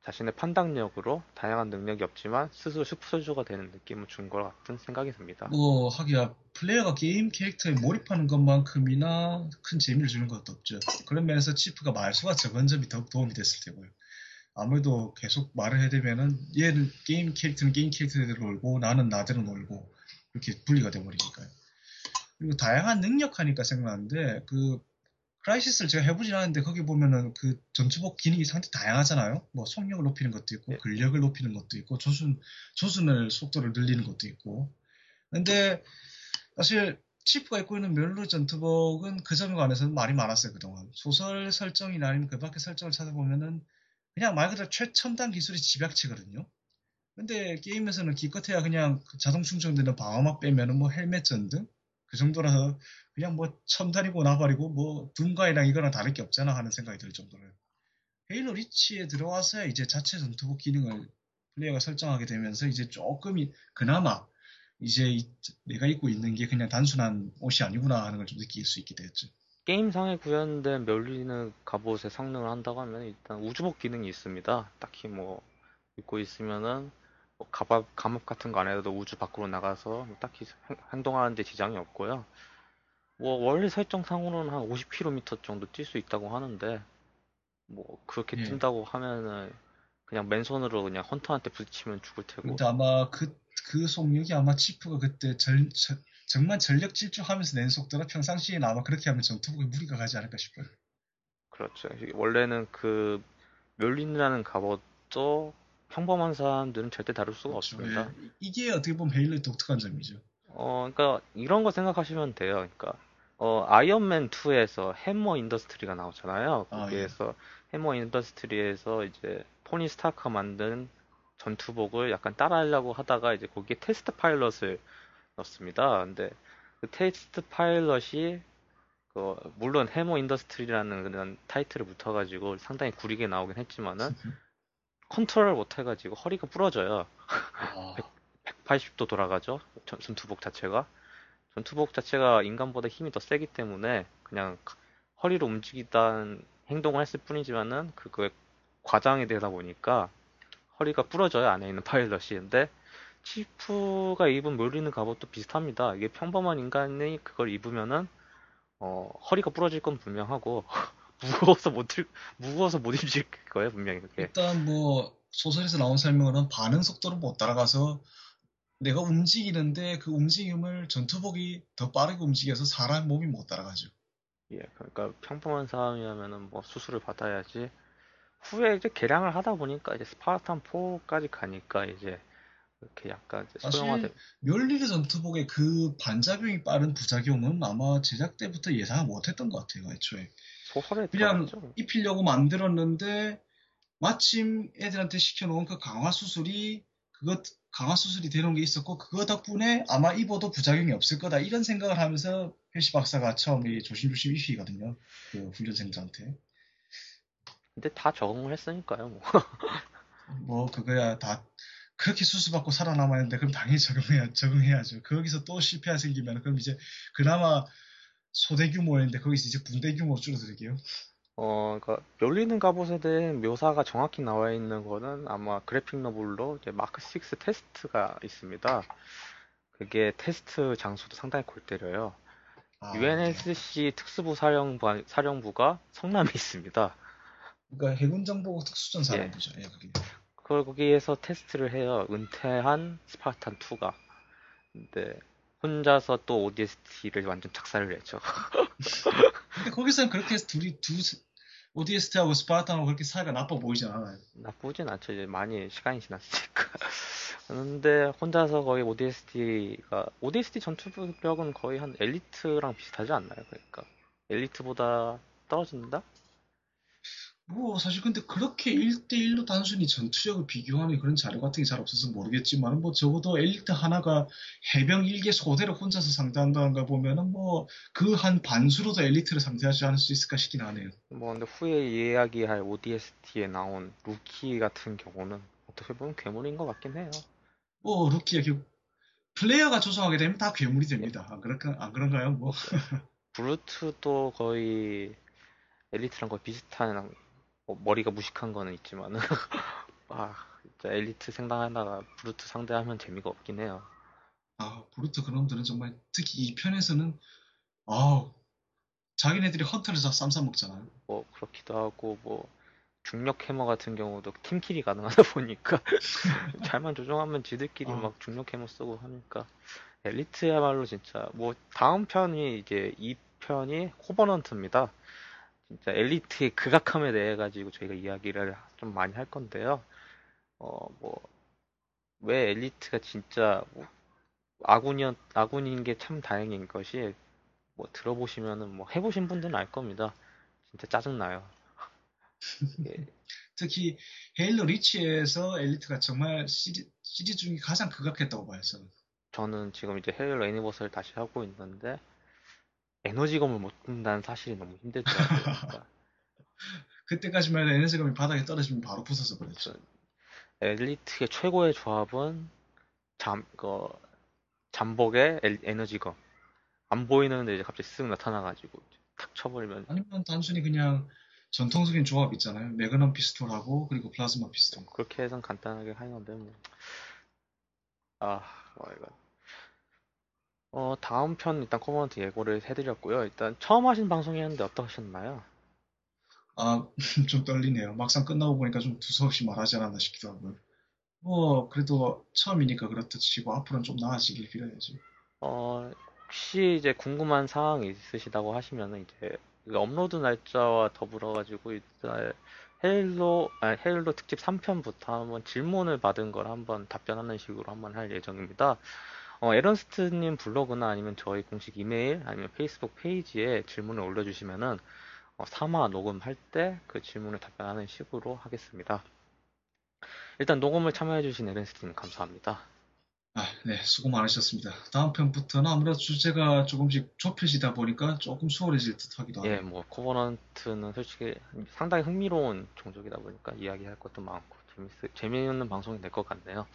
자신의 판단력으로 다양한 능력이 없지만 스스로 슈퍼소주가 되는 느낌을 준 것 같은 생각이 듭니다. 뭐 하기야 플레이어가 게임 캐릭터에 몰입하는 것만큼이나 큰 재미를 주는 것도 없죠. 그런 면에서 치프가 말수가 적은 점이 더욱 도움이 됐을 테고요. 아무래도 계속 말을 해야 되면은 얘는 게임 캐릭터는 게임 캐릭터대로 놀고 나는 나대로 놀고 이렇게 분리가 돼버리니까요. 그리고 다양한 능력 하니까 생각나는데 그 크라이시스를 제가 해보진 않았는데 거기 보면은 그 전투복 기능이 상당히 다양하잖아요. 뭐 속력을 높이는 것도 있고 예. 근력을 높이는 것도 있고 조준 조준을 속도를 늘리는 것도 있고. 근데 사실 치프가 입고 있는 멸루 전투복은 그 점에 관해서는 말이 많았어요 그동안. 소설 설정이나 아니면 그 밖의 설정을 찾아보면은 그냥 말 그대로 최첨단 기술이 집약체거든요. 근데 게임에서는 기껏해야 그냥 그 자동 충전되는 방어막 빼면은 뭐 헬멧 전등 그 정도라서 그냥 뭐 첨단이고 나발이고 뭐 둠가이랑 이거랑 다를 게 없잖아 하는 생각이 들 정도로 헤일로 리치에 들어와서야 이제 자체 전투복 기능을 플레이어가 설정하게 되면서 이제 조금이 그나마 이제 이- 내가 입고 있는 게 그냥 단순한 옷이 아니구나 하는 걸 좀 느낄 수 있게 됐죠. 게임상에 구현된 멸리는 갑옷의 성능을 한다고 하면 일단 우주복 기능이 있습니다. 딱히 뭐 입고 있으면은 뭐 가밥, 감압 같은 거 안 해도 우주 밖으로 나가서 뭐 딱히 행- 행동하는데 지장이 없고요. 뭐 원래 설정상으로는 한 50km 정도 뛸 수 있다고 하는데 뭐 그렇게 예. 뛴다고 하면은 그냥 맨손으로 그냥 헌터한테 부딪히면 죽을 테고 근데 아마 그, 그 속력이 아마 치프가 그때 절, 저- 정말 전력 질주하면서 낸 속도라 평상시에는 아마 그렇게 하면 전투복에 무리가 가지 않을까 싶어요. 그렇죠. 원래는 그 묠니르라는 갑옷도 평범한 사람들은 절대 다룰 수가 그렇죠. 없습니다. 예. 이게 어떻게 보면 헤일로의 독특한 점이죠. 어, 그러니까 이런 거 생각하시면 돼요. 그러니까 어, 아이언맨 2에서 해머 인더스트리가 나오잖아요. 아, 거기에서 해머 인더스트리에서 이제 토니 스타크가 만든 전투복을 약간 따라하려고 하다가 이제 거기에 테스트 파일럿을 넣습니다. 근데 그 테스트 파일럿이 그 물론 해머 인더스트리라는 그런 타이틀을 붙어가지고 상당히 구리게 나오긴 했지만은 [laughs] 컨트롤을 못 해가지고 허리가 부러져요. 아, [laughs] 180도 돌아가죠. 전- 전투복 자체가. 전투복 자체가 인간보다 힘이 더 세기 때문에 그냥 허리로 움직이던 행동을 했을 뿐이지만은 그거에 과장이 되다 보니까 허리가 부러져요. 안에 있는 파일럿이. 근데 치프가 입은 묠니르 갑옷도 비슷합니다. 이게 평범한 인간이 그걸 입으면은 어, 허리가 부러질 건 분명하고 [laughs] 무거워서 못 들, 무거워서 못 움직일 거예요, 분명히 그게. 일단 뭐 소설에서 나온 설명으로는 반응 속도를 못 따라가서 내가 움직이는데 그 움직임을 전투복이 더 빠르게 움직여서 사람 몸이 못 따라가죠. 예, 그러니까 평범한 사람이라면은 뭐 수술을 받아야지. 후에 이제 개량을 하다 보니까 이제 스파르탄 4까지 가니까 이제 이렇게 약간 소형화돼. 멸리의 전투복의 그 반작용이 빠른 부작용은 아마 제작 때부터 예상을 못했던 것 같아요, 애초에. 소설에 그냥 들어갔죠. 입히려고 만들었는데 마침 애들한테 시켜놓은 그 강화 수술이 그것 강화 수술이 되는 게 있었고 그거 덕분에 아마 입어도 부작용이 없을 거다 이런 생각을 하면서 헬시 박사가 처음에 조심조심 입히거든요 그 훈련생들한테 근데 다 적응을 했으니까요, 뭐. [laughs] 뭐 그거야 다 그렇게 수술받고 살아남았는데 그럼 당연히 적응해야 적응해야죠 거기서 또 실패가 생기면 그럼 이제 그나마 소대 규모였는데 거기서 이제 군대 규모로 줄어들게요 어, 그러니까 열리는 갑옷에 대한 묘사가 정확히 나와 있는 거는 아마 그래픽 노블로 이제 마크 6 테스트가 있습니다. 그게 테스트 장소도 상당히 골 때려요. 아, 네. UNSC 특수부 사령부, 사령부가 성남에 있습니다. 그러니까 해군 정보 특수전 사령부죠 예, 그게 그걸 거기에서 테스트를 해요. 은퇴한 스파르탄 2가. 근데 혼자서 또 ODST를 완전 착살을 했죠. [laughs] 근데 거기서는 그렇게 둘이 두 ODST하고 스파르탄하고 그렇게 사이가 나빠 보이진 않아요. 나쁘진 않죠. 이제 많이 시간이 지났으니까. [laughs] 근데 혼자서 거의 ODST가 ODST 전투력은 거의 한 엘리트랑 비슷하지 않나요? 그러니까 엘리트보다 떨어진다? 뭐 사실 근데 그렇게 1대1로 단순히 전투력을 비교하는 그런 자료 같은 게 잘 없어서 모르겠지만 뭐 적어도 엘리트 하나가 해병 1개 소대를 혼자서 상대한다는 거 보면은 뭐 그 한 반수로 도 엘리트를 상대하지 않을 수 있을까 싶긴 하네요. 뭐 근데 후에 이야기할 ODST에 나온 루키 같은 경우는 어떻게 보면 괴물인 것 같긴 해요. 뭐 루키야 결국 플레이어가 조종하게 되면 다 괴물이 됩니다. 안 그럴까 안 그런가요? 뭐 브루트도 거의 엘리트랑 거의 비슷한 뭐 머리가 무식한 거는 있지만은 [laughs] 아 진짜 엘리트 생당하다가 브루트 상대하면 재미가 없긴 해요. 아, 브루트 그놈들은 정말 특히 이 편에서는 아우 자기네들이 헌터를 다 쌈싸 먹잖아요. 뭐 그렇기도 하고 뭐 중력 해머 같은 경우도 팀킬이 가능하다 보니까 [laughs] 잘만 조종하면 지들끼리 어. 막 중력 해머 쓰고 하니까 엘리트야말로 진짜 뭐 다음 편이 이제 2편이 코버넌트입니다. 진짜 엘리트의 극악함에 대해 가지고 저희가 이야기를 좀 많이 할 건데요. 어 뭐 왜 엘리트가 진짜 뭐 아군이었 아군인 게 참 다행인 것이 뭐 들어보시면은 뭐 해보신 분들은 알 겁니다. 진짜 짜증나요. [laughs] 예, 특히 헤일로 리치에서 엘리트가 정말 시리, 시리즈 중에 가장 극악했다고 봐요. 저는. 저는 지금 이제 헤일로 애니버서리를 다시 하고 있는데 에너지검을 못 끈다는 사실이 너무 힘들더라고요. 진짜. [laughs] 그때까지만 해도 에너지검이 바닥에 떨어지면 바로 부서져 버렸죠. 엘리트의 최고의 조합은 잠, 그, 잠복의 엘- 에너지검. 안 보이는데 이제 갑자기 쓱 나타나가지고 탁 쳐버리면 아니면 단순히 그냥 전통적인 조합 있잖아요. 매그넘 피스톨하고 그리고 플라즈마 피스톨. 그렇게 해서 간단하게 하는데 뭐. 아, 뭐 이거. 어, 다음 편 일단 커버넌트 예고를 해드렸고요. 일단 처음 하신 방송이었는데 어떠셨나요? 아, [laughs] 좀 떨리네요. 막상 끝나고 보니까 좀 두서없이 말하지 않았나 싶기도 하고요. 뭐, 그래도 처음이니까 그렇다 치고 앞으로는 좀 나아지길 빌어야죠. 어, 혹시 이제 궁금한 사항이 있으시다고 하시면은 이제 그 업로드 날짜와 더불어 가지고 일단 헤일로 아니 헤일로 특집 3편부터 한번 질문을 받은 걸 한번 답변하는 식으로 한번 할 예정입니다. 어, 에런스트님 블로그나 아니면 저희 공식 이메일 아니면 페이스북 페이지에 질문을 올려주시면은 어, 3화 녹음할 때 그 질문을 답변하는 식으로 하겠습니다. 일단 녹음을 참여해주신 에런스트님 감사합니다. 아, 네, 수고 많으셨습니다. 다음 편부터는 아무래도 주제가 조금씩 좁혀지다 보니까 조금 수월해질 듯 하기도 예, 하고. 뭐 코버넌트는 솔직히 상당히 흥미로운 종족이다 보니까 이야기할 것도 많고 재밌 재미있는 방송이 될 것 같네요.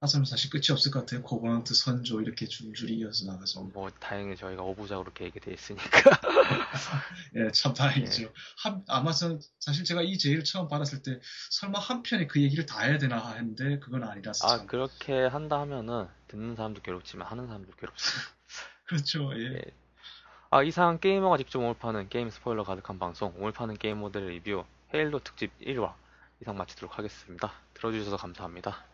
하자면 사실 끝이 없을 것 같아요. 코버넌트 선조 이렇게 줄줄이 이어서 나가서. 뭐 다행히 저희가 오부작으로 이렇게 얘기돼 있으니까 [laughs] 예, 참 다행이죠. 예. 한, 아마 전, 사실 제가 이 제의를 처음 받았을 때 설마 한 편에 그 얘기를 다 해야 되나 했는데 그건 아니라서 아 참. 그렇게 한다 하면은 듣는 사람도 괴롭지만 하는 사람도 괴롭습니다. [laughs] 그렇죠. 예. 예. 아 이상 게이머가 직접 오늘 파는 게임 스포일러 가득한 방송 오늘 파는 게임 모델 리뷰 헤일로 특집 1화 이상 마치도록 하겠습니다. 들어주셔서 감사합니다.